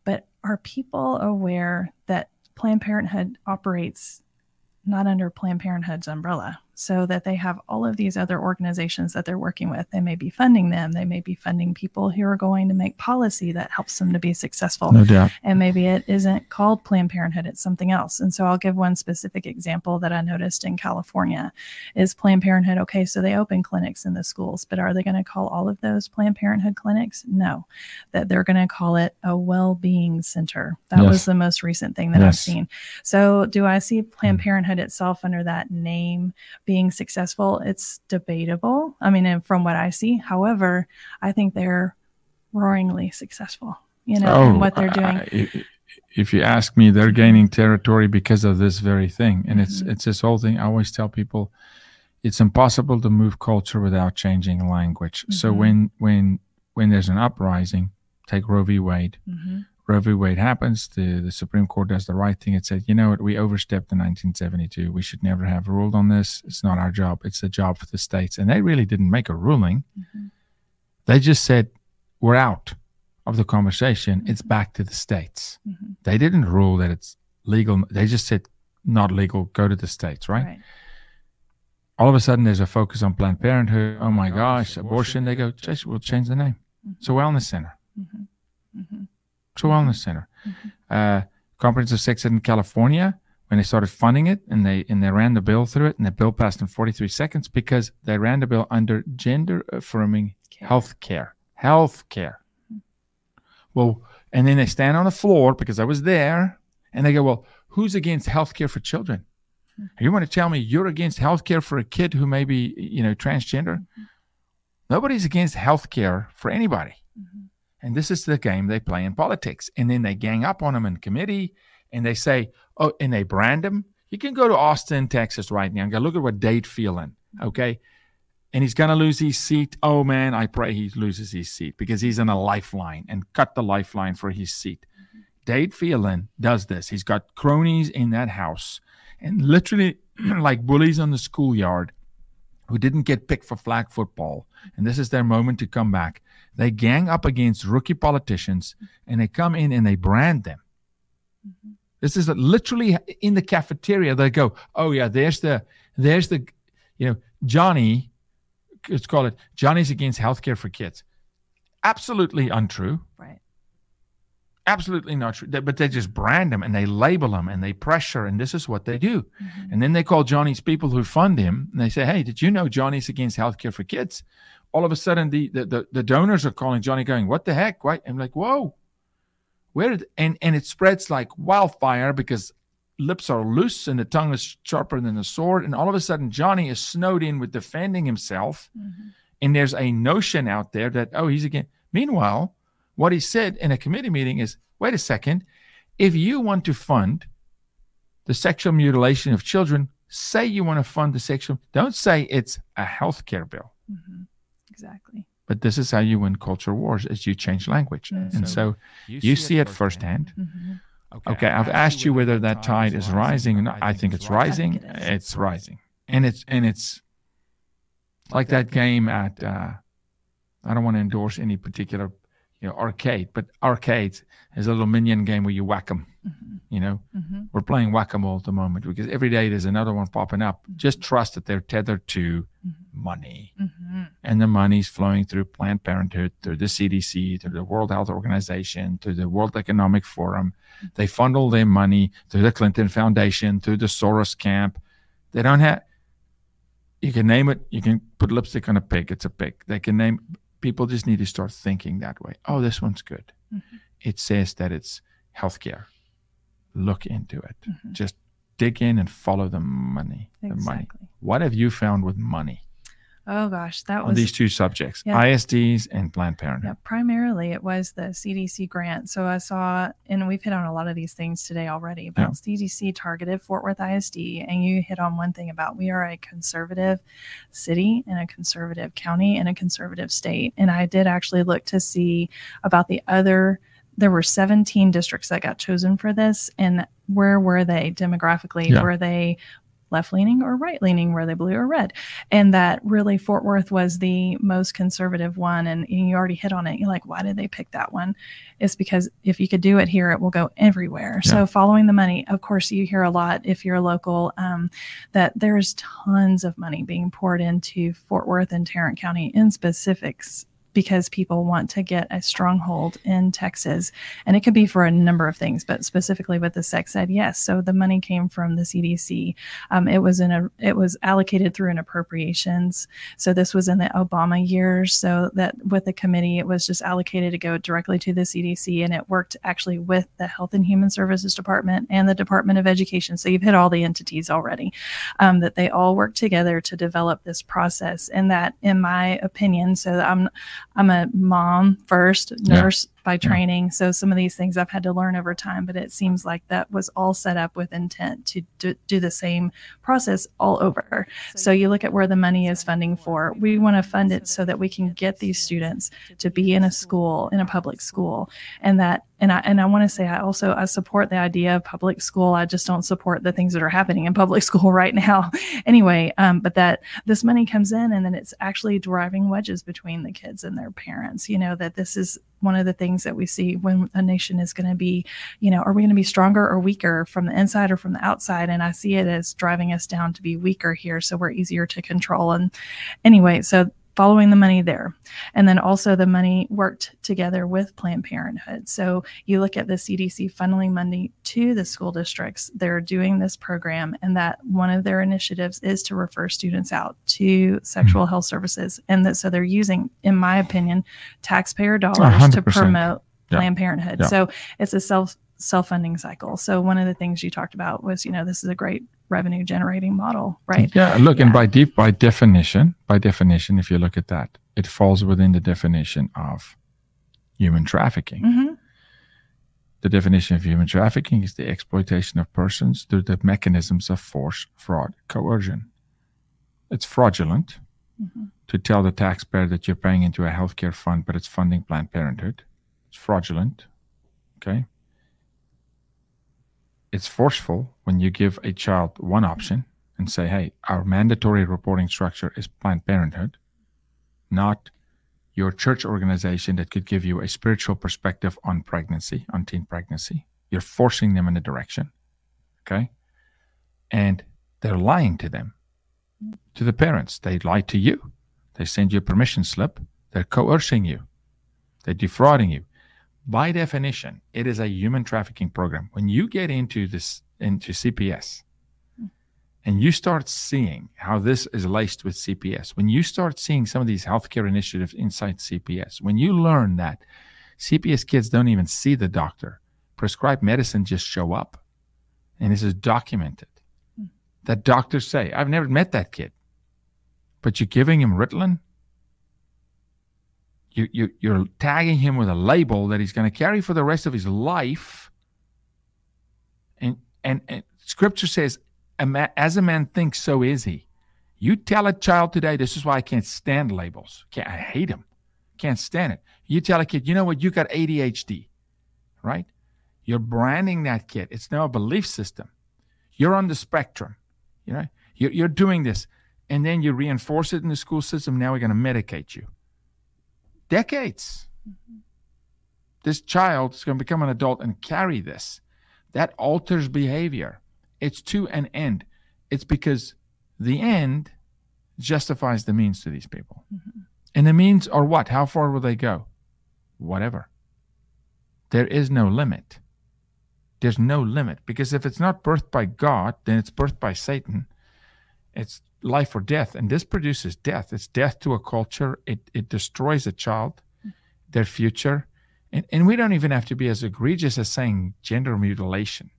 But are people aware that Planned Parenthood operates not under Planned Parenthood's umbrella? So that they have all of these other organizations that they're working with. They may be funding them. They may be funding people who are going to make policy that helps them to be successful No doubt. and maybe it isn't called Planned Parenthood, it's something else. And so I'll give one specific example that I noticed in California is Planned Parenthood. Okay, so they open clinics in the schools, but are they going to call all of those Planned Parenthood clinics? No, that they're going to call it a well-being center. That Yes. was the most recent thing that I've seen. So do I see Planned Mm. Parenthood itself under that name being successful? It's debatable. I mean, and from what I see, however, I think they're roaringly successful. You know, in what they're doing. Oh, I- I- if you ask me, they're gaining territory because of this very thing, and it's Mhm. it's this whole thing. I always tell people, it's impossible to move culture without changing language. So Mhm. when when when there's an uprising, take Roe v. Wade. Mhm. Roe v. Wade happens. The the Supreme Court does the right thing. It said, you know what, we overstepped in 1972. We should never have ruled on this. It's not our job. It's the job for the states. And they really didn't make a ruling. Mhm. They just said, we're out of the conversation. It's back to the states. Mhm. They didn't rule that it's legal. They just said, not legal, go to the states, right? Right. All of a sudden, there's a focus on Planned Parenthood. Oh my gosh, abortion. They go, we'll change the name. It's a wellness center. It's a wellness center. Mhm. Uh, Comprehensive Sex Ed in California, when they started funding it and they and they ran the bill through it, and the bill passed in 43 seconds because they ran the bill under gender affirming health care. Health care. Well, and then they stand on the floor because I was there and they go, Well, who's against health care for children? You want to tell me you're against health care for a kid who may be, you know, transgender? Nobody's against health care for anybody. Mhm. And this is the game they play in politics. And then they gang up on them in committee and they say, oh, and they brand them. You can go to Austin, Texas right now and go look at what Dade Phelan, okay? And he's going to lose his seat. Oh, man, I pray he loses his seat because he's in a lifeline and cut the lifeline for his seat. Dade Phelan does this. He's got cronies in that house and literally like bullies on the schoolyard who didn't get picked for flag football. And this is their moment to come back. They gang up against rookie politicians and they come in and they brand them. Mhm. This is literally in the cafeteria. They go, "Oh yeah, there's the, there's the, you know, Johnny. Let's call it Johnny's against healthcare for kids. Absolutely untrue. Right. Absolutely not true. But they just brand them and they label them and they pressure, and this is what they do. Mhm. And then they call Johnny's people who fund him and they say, Hey, did you know Johnny's against healthcare for kids? All of a sudden, the, the, the, the donors are calling Johnny going, What the heck? Why? I'm like, Whoa. Where did, and, and it spreads like wildfire because lips are loose and the tongue is sharper than the sword. And all of a sudden, Johnny is snowed in with defending himself. Mhm. And there's a notion out there that, oh, he's again. Meanwhile, what he said in a committee meeting is wait a second, if you want to fund the sexual mutilation of children, say you want to fund the sexual, don't say it's a health care bill. Mhm. Exactly. But this is how you win culture wars is you change language. Mhm. And so you see it firsthand. Mhm. Okay, I've asked you whether that tide is rising or not. I think it's rising. Think it is. It's rising. And it's and it's like that game at uh, I don't want to endorse any particular you know arcade, but arcades is a little minion game where you whack them. Mm-hmm. You know, mm-hmm. we're playing whack a mole at the moment because every day there's another one popping up. Mm-hmm. Just trust that they're tethered to mm-hmm. money, mm-hmm. And the money's flowing through Planned Parenthood, through the CDC, through the World Health Organization, through the World Economic Forum. They funnel their money through the Clinton Foundation, through the Soros camp. They don't have you can name it. You can put lipstick on a pig. It's a pig. They can name. People just need to start thinking that way. Oh, this one's good. Mm-hmm. It says that it's healthcare. Look into it. Mm-hmm. Just dig in and follow the money. Exactly. The money. What have you found with money? Oh gosh, that was these two subjects, yeah. ISDs and Planned Parenthood. Yeah, primarily it was the CDC grant. So I saw, and we've hit on a lot of these things today already about yeah. CDC targeted Fort Worth ISD, and you hit on one thing about we are a conservative city and a conservative county and a conservative state. And I did actually look to see about the other there were 17 districts that got chosen for this and where were they demographically yeah. were they left leaning or right leaning, were they blue or red? And that really Fort Worth was the most conservative one. And, and you already hit on it. You're like, why did they pick that one? It's because if you could do it here, it will go everywhere. Yeah. So following the money, of course, you hear a lot if you're a local um, that there's tons of money being poured into Fort Worth and Tarrant County in specifics because people want to get a stronghold in Texas. And it could be for a number of things, but specifically with the sex ed, yes. So the money came from the CDC. Um, it was in a it was allocated through an appropriations. So this was in the Obama years. So that with the committee, it was just allocated to go directly to the CDC, and it worked actually with the Health and Human Services Department and the Department of Education. So you've hit all the entities already. Um, that they all work together to develop this process, and that, in my opinion, so I'm I'm a mom first, nurse. By training. Yeah. So some of these things I've had to learn over time, but it seems like that was all set up with intent to do, do the same process all over. So you look at where the money is funding for. We want to fund it so that we can get these students to be in a school, in a public school, and that and I and I want to say I also I support the idea of public school. I just don't support the things that are happening in public school right now. anyway, um, but that this money comes in and then it's actually driving wedges between the kids and their parents. You know that this is one of the things that we see when a nation is going to be, you know, are we going to be stronger or weaker from the inside or from the outside? And I see it as driving us down to be weaker here, so we're easier to control. And anyway, so following the money there. And then also the money worked together with Planned Parenthood. So you look at the CDC funneling money to the school districts. They're doing this program, and that one of their initiatives is to refer students out to sexual hmm. health services. And that so they're using, in my opinion, taxpayer dollars 100%. to promote yeah. Planned Parenthood. Yeah. So it's a self self-funding cycle. So one of the things you talked about was, you know, this is a great revenue generating model, right? Yeah, look, yeah. and by deep by definition, by definition, if you look at that, it falls within the definition of human trafficking. Mm-hmm. The definition of human trafficking is the exploitation of persons through the mechanisms of force, fraud, coercion. It's fraudulent mm-hmm. to tell the taxpayer that you're paying into a healthcare fund, but it's funding Planned Parenthood. It's fraudulent. Okay it's forceful when you give a child one option and say, hey, our mandatory reporting structure is Planned Parenthood, not your church organization that could give you a spiritual perspective on pregnancy, on teen pregnancy. You're forcing them in a direction. Okay. And they're lying to them, to the parents. They lie to you. They send you a permission slip. They're coercing you. They're defrauding you by definition, it is a human trafficking program. When you get into this into CPS and you start seeing how this is laced with CPS, when you start seeing some of these healthcare initiatives inside CPS, when you learn that CPS kids don't even see the doctor, prescribed medicine just show up, and this is documented. Hmm. That doctors say, I've never met that kid, but you're giving him Ritalin you, you, you're tagging him with a label that he's going to carry for the rest of his life. And, and, and scripture says, as a man thinks, so is he. You tell a child today, this is why I can't stand labels. Can't, I hate them. Can't stand it. You tell a kid, you know what, you got ADHD, right? You're branding that kid. It's now a belief system. You're on the spectrum, you know, you're, you're doing this. and then you reinforce it in the school system. Now we're going to medicate you. Decades. Mm-hmm. This child is going to become an adult and carry this. That alters behavior. It's to an end. It's because the end justifies the means to these people. Mm-hmm. And the means are what? How far will they go? Whatever. There is no limit. There's no limit because if it's not birthed by God, then it's birthed by Satan. It's life or death. And this produces death. It's death to a culture. It, it destroys a child, their future. And, and we don't even have to be as egregious as saying gender mutilation.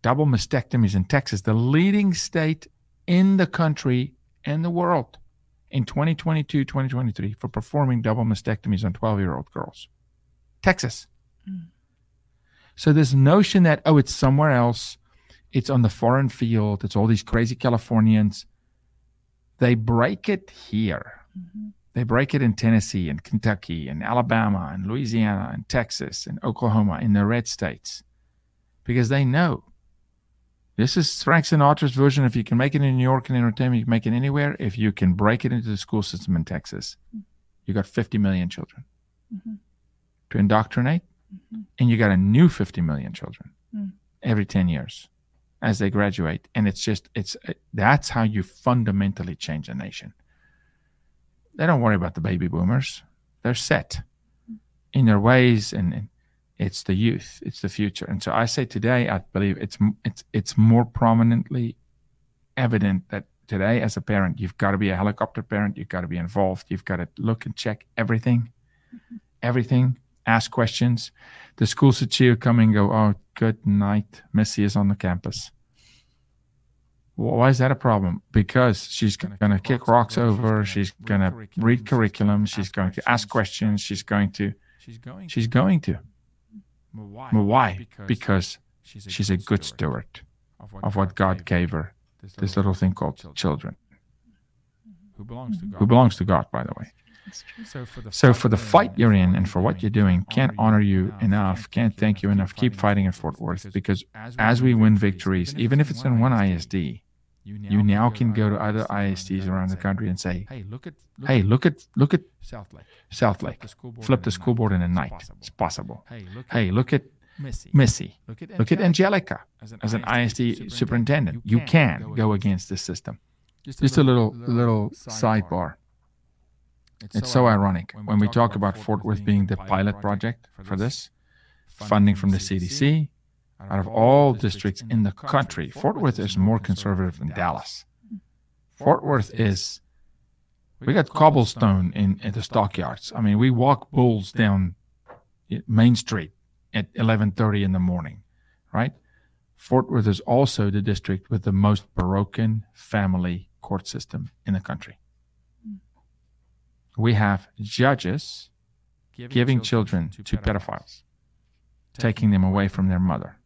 Double mastectomies in Texas, the leading state in the country and the world in 2022, 2023 for performing double mastectomies on 12 year old girls. Texas. Mm. So, this notion that, oh, it's somewhere else, it's on the foreign field, it's all these crazy Californians, they break it here. Mm-hmm. They break it in Tennessee and Kentucky and Alabama and Louisiana and Texas and Oklahoma in the red states because they know this is Frank Sinatra's version. If you can make it in New York and entertainment, you can make it anywhere. If you can break it into the school system in Texas, you got 50 million children mm-hmm. to indoctrinate, mm-hmm. and you got a new 50 million children mm. every 10 years as they graduate. And it's just, it's that's how you fundamentally change a nation. They don't worry about the baby boomers, they're set in their ways and, it's the youth it's the future and so i say today i believe it's it's it's more prominently evident that today as a parent you've got to be a helicopter parent you've got to be involved you've got to look and check everything mm-hmm. everything ask questions the school should see you come and go oh good night Missie is on the campus why is that a problem? Because she's going to kick rocks over. She's going to read curriculum. She's going to ask questions. She's going to. She's going to. Why? Why? Because, she's, a, she's good a good steward, of what, of God, God gave her, this little, thing called children, children who, belongs to God. who belongs to God, by the way. So for, the, so for the fight you're in and for what you're doing, can't honor you enough, can't thank you enough. Keep fighting in Fort Worth because as we win victories, even if it's in one ISD, you now, you now can, go, to other ISDs around the country and say, "Hey, look at look hey, look at look at Southlake. South Lake. Flip the school board, the school board in a night. It's possible. It's possible. Hey, look at, hey, look at Missie. Missie. Look at, look at Angelica as an, as ISD, superintendent. superintendent. You, can, you can go against the system. Just a, Just a little, little, little sidebar. It's, it's so, ironic when we, talk about Fort Worth being the pilot project for this, funding from the CDC, out of all districts in the country, Fort Worth is more conservative than Dallas. Fort Worth is, we got cobblestone in, in the stockyards. I mean, we walk bulls down Main Street at 11:30 in the morning, right? Fort Worth is also the district with the most broken family court system in the country. We have judges giving children to pedophiles, taking them away from their mother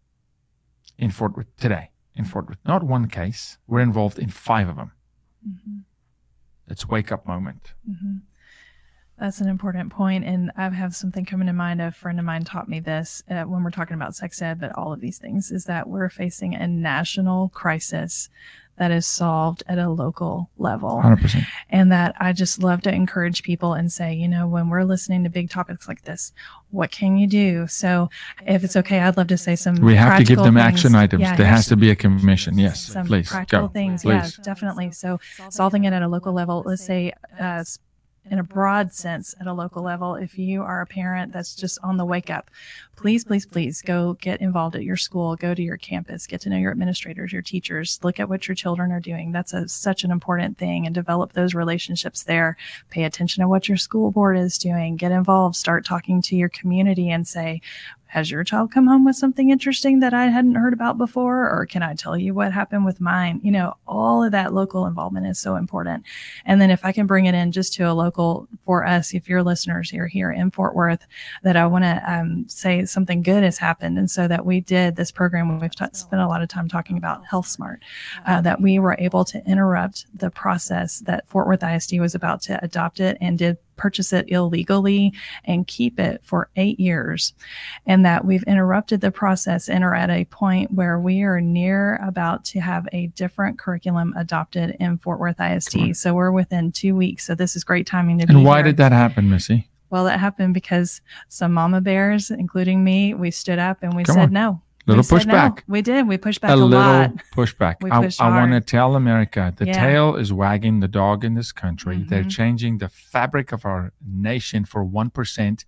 in Fort Worth today. In Fort Worth, not one case. We're involved in five of them. Mm-hmm. It's wake up moment. Mm-hmm. That's an important point, and I have something coming to mind. A friend of mine taught me this uh, when we're talking about sex ed, but all of these things is that we're facing a national crisis that is solved at a local level. 100%. And that I just love to encourage people and say, you know, when we're listening to big topics like this, what can you do? So if it's okay, I'd love to say some. We have to give them things. action items. Yeah, there has to be a commission. Yes, some please. Practical go. things. Please. Yeah, definitely. So solving it at a local level, let's say, uh, in a broad sense at a local level. If you are a parent that's just on the wake up, please, please, please go get involved at your school, go to your campus, get to know your administrators, your teachers, look at what your children are doing. That's a, such an important thing and develop those relationships there. Pay attention to what your school board is doing, get involved, start talking to your community and say, has your child come home with something interesting that I hadn't heard about before? Or can I tell you what happened with mine? You know, all of that local involvement is so important. And then if I can bring it in just to a local for us, if your listeners are here in Fort Worth, that I want to um, say something good has happened. And so that we did this program, we've t- spent a lot of time talking about HealthSmart, uh, that we were able to interrupt the process that Fort Worth ISD was about to adopt it and did purchase it illegally and keep it for eight years. And that we've interrupted the process and are at a point where we are near about to have a different curriculum adopted in Fort Worth ISD. So we're within two weeks. So this is great timing to be And why here. did that happen, Missie? Well, that happened because some mama bears, including me, we stood up and we Come said on. no. Little We said no. pushback. We did. We pushed back a a, little lot. pushback. We I, I want to tell America the Yeah. tail is wagging the dog in this country. They're Mhm. changing the fabric of our nation for 1%.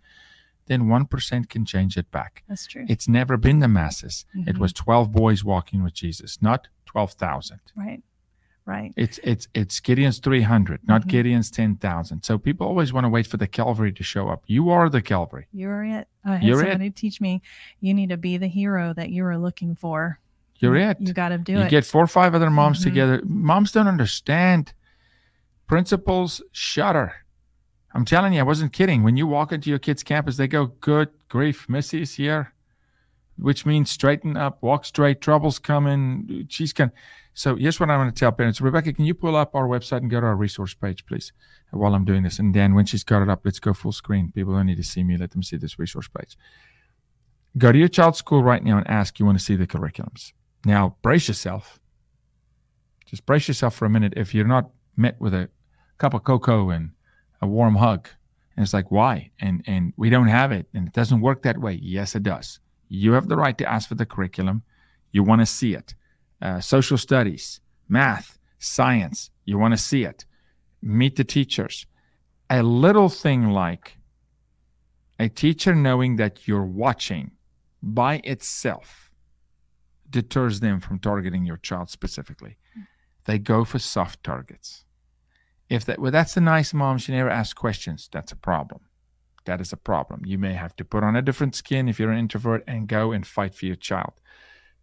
Then 1% can change it back. That's true. It's never been the masses. It Mhm. was 12 boys walking with Jesus, not 12,000. right. Right. It's it's it's Gideon's 300, not Mhm. Gideon's 10,000. So people always want to wait for the Calvary to show up. You are the Calvary. You're it. I had You're it. somebody teach me you need to be the hero that you are looking for. You're You- it. You got to do you it. You get four or five other moms Mhm. together. Moms don't understand. Principals shudder. I'm telling you, I wasn't kidding. When you walk into your kid's campus, they go, Good grief, Missie's here, which means straighten up, walk straight, trouble's coming. She's going So here's what I want to tell parents. Rebecca, can you pull up our website and go to our resource page, please, while I'm doing this? And Dan, when she's got it up, let's go full screen. People don't need to see me. Let them see this resource page. Go to your child's school right now and ask, you want to see the curriculums. Now, brace yourself. Just brace yourself for a minute if you're not met with a cup of cocoa and a warm hug. And it's like, why? And and we don't have it, and it doesn't work that way. Yes, it does. You have the right to ask for the curriculum. You want to see it. Uh, social studies, math, science. You want to see it. Meet the teachers. A little thing like a teacher knowing that you're watching by itself deters them from targeting your child specifically. They go for soft targets. If that well, that's a nice mom, she never asks questions. That's a problem. That is a problem. You may have to put on a different skin if you're an introvert and go and fight for your child.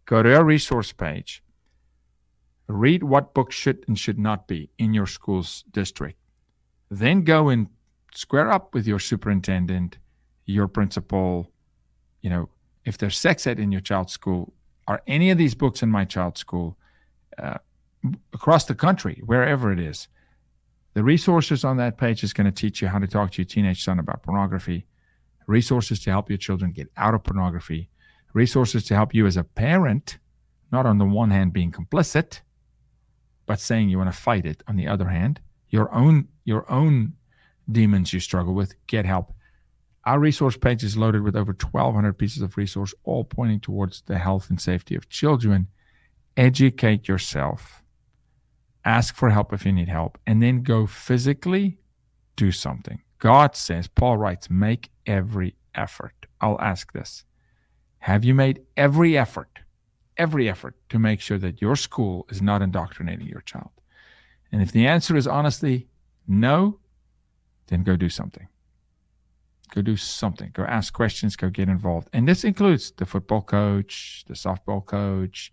Go to our resource page. Read what books should and should not be in your school's district. Then go and square up with your superintendent, your principal. You know, if there's sex ed in your child's school, are any of these books in my child's school uh, across the country, wherever it is? The resources on that page is going to teach you how to talk to your teenage son about pornography, resources to help your children get out of pornography, resources to help you as a parent, not on the one hand being complicit, but saying you want to fight it on the other hand, your own your own demons you struggle with, get help. Our resource page is loaded with over 1,200 pieces of resource, all pointing towards the health and safety of children. Educate yourself ask for help if you need help, and then go physically do something. God says, Paul writes, make every effort. I'll ask this Have you made every effort, every effort to make sure that your school is not indoctrinating your child? And if the answer is honestly no, then go do something. Go do something. Go ask questions. Go get involved. And this includes the football coach, the softball coach,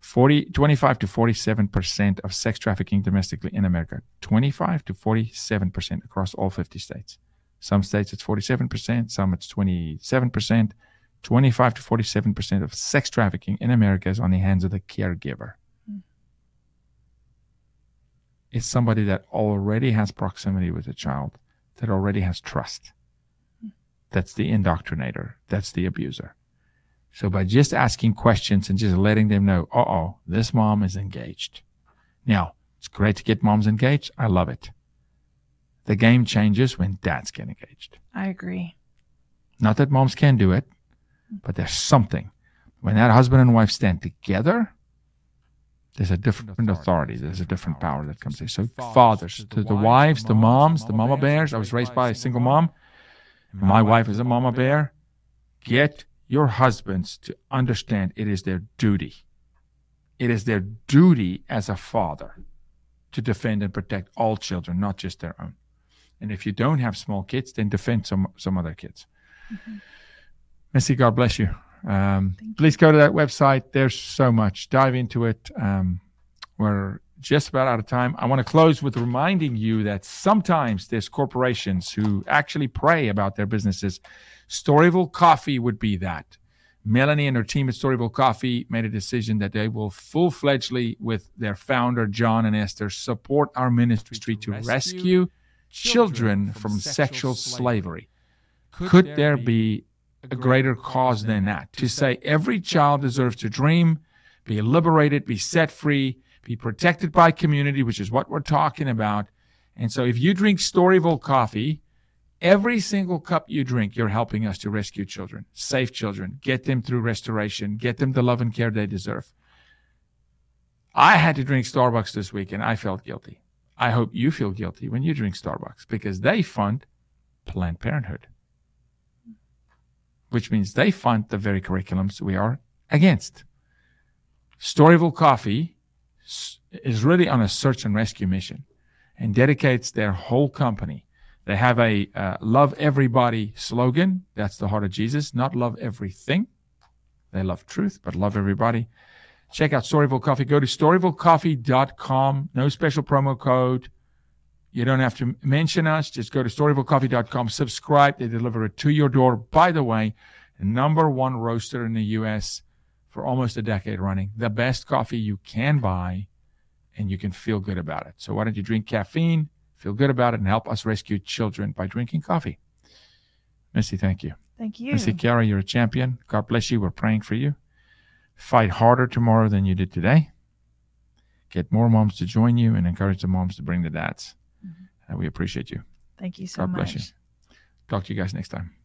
40, 25 to 47% of sex trafficking domestically in America. 25 to 47% across all 50 states. Some states it's 47%, some it's 27%. 25 to 47% of sex trafficking in America is on the hands of the caregiver. Mm. It's somebody that already has proximity with the child, that already has trust. That's the indoctrinator, that's the abuser. So by just asking questions and just letting them know, uh oh, this mom is engaged. Now, it's great to get moms engaged. I love it. The game changes when dads get engaged. I agree. Not that moms can do it, but there's something. When that husband and wife stand together, there's a different authority. There's a different power that comes in. So, fathers, to the wives, the moms, the mama bears. I was raised by a single mom. My wife is a mama bear. Get your husbands to understand it is their duty. It is their duty as a father to defend and protect all children, not just their own. And if you don't have small kids, then defend some some other kids. Mhm. Missie, God bless you. Um, you. please go to that website. There's so much. Dive into it. Um, we're just about out of time. I want to close with reminding you that sometimes there's corporations who actually pray about their businesses. Storyville Coffee would be that. Melanie and her team at Storyville Coffee made a decision that they will full fledgedly, with their founder, John and Esther, support our ministry to rescue children from sexual slavery. Could there be a greater cause than that? To say every child deserves to dream, be liberated, be set free, be protected by community, which is what we're talking about. And so if you drink Storyville coffee, every single cup you drink, you're helping us to rescue children, save children, get them through restoration, get them the love and care they deserve. I had to drink Starbucks this week and I felt guilty. I hope you feel guilty when you drink Starbucks because they fund Planned Parenthood, which means they fund the very curriculums we are against. Storyville Coffee is really on a search and rescue mission and dedicates their whole company. They have a uh, love everybody slogan. That's the heart of Jesus, not love everything. They love truth, but love everybody. Check out Storyville Coffee. Go to storyvillecoffee.com. No special promo code. You don't have to mention us. Just go to storyvillecoffee.com. Subscribe. They deliver it to your door. By the way, number one roaster in the U.S. for almost a decade running. The best coffee you can buy, and you can feel good about it. So why don't you drink caffeine, feel good about it, and help us rescue children by drinking coffee? Missie, thank you. Thank you. Missie Carra, you're a champion. God bless you. We're praying for you. Fight harder tomorrow than you did today. Get more moms to join you and encourage the moms to bring the dads. Mm-hmm. we appreciate you. Thank you so God much. God bless you. Talk to you guys next time.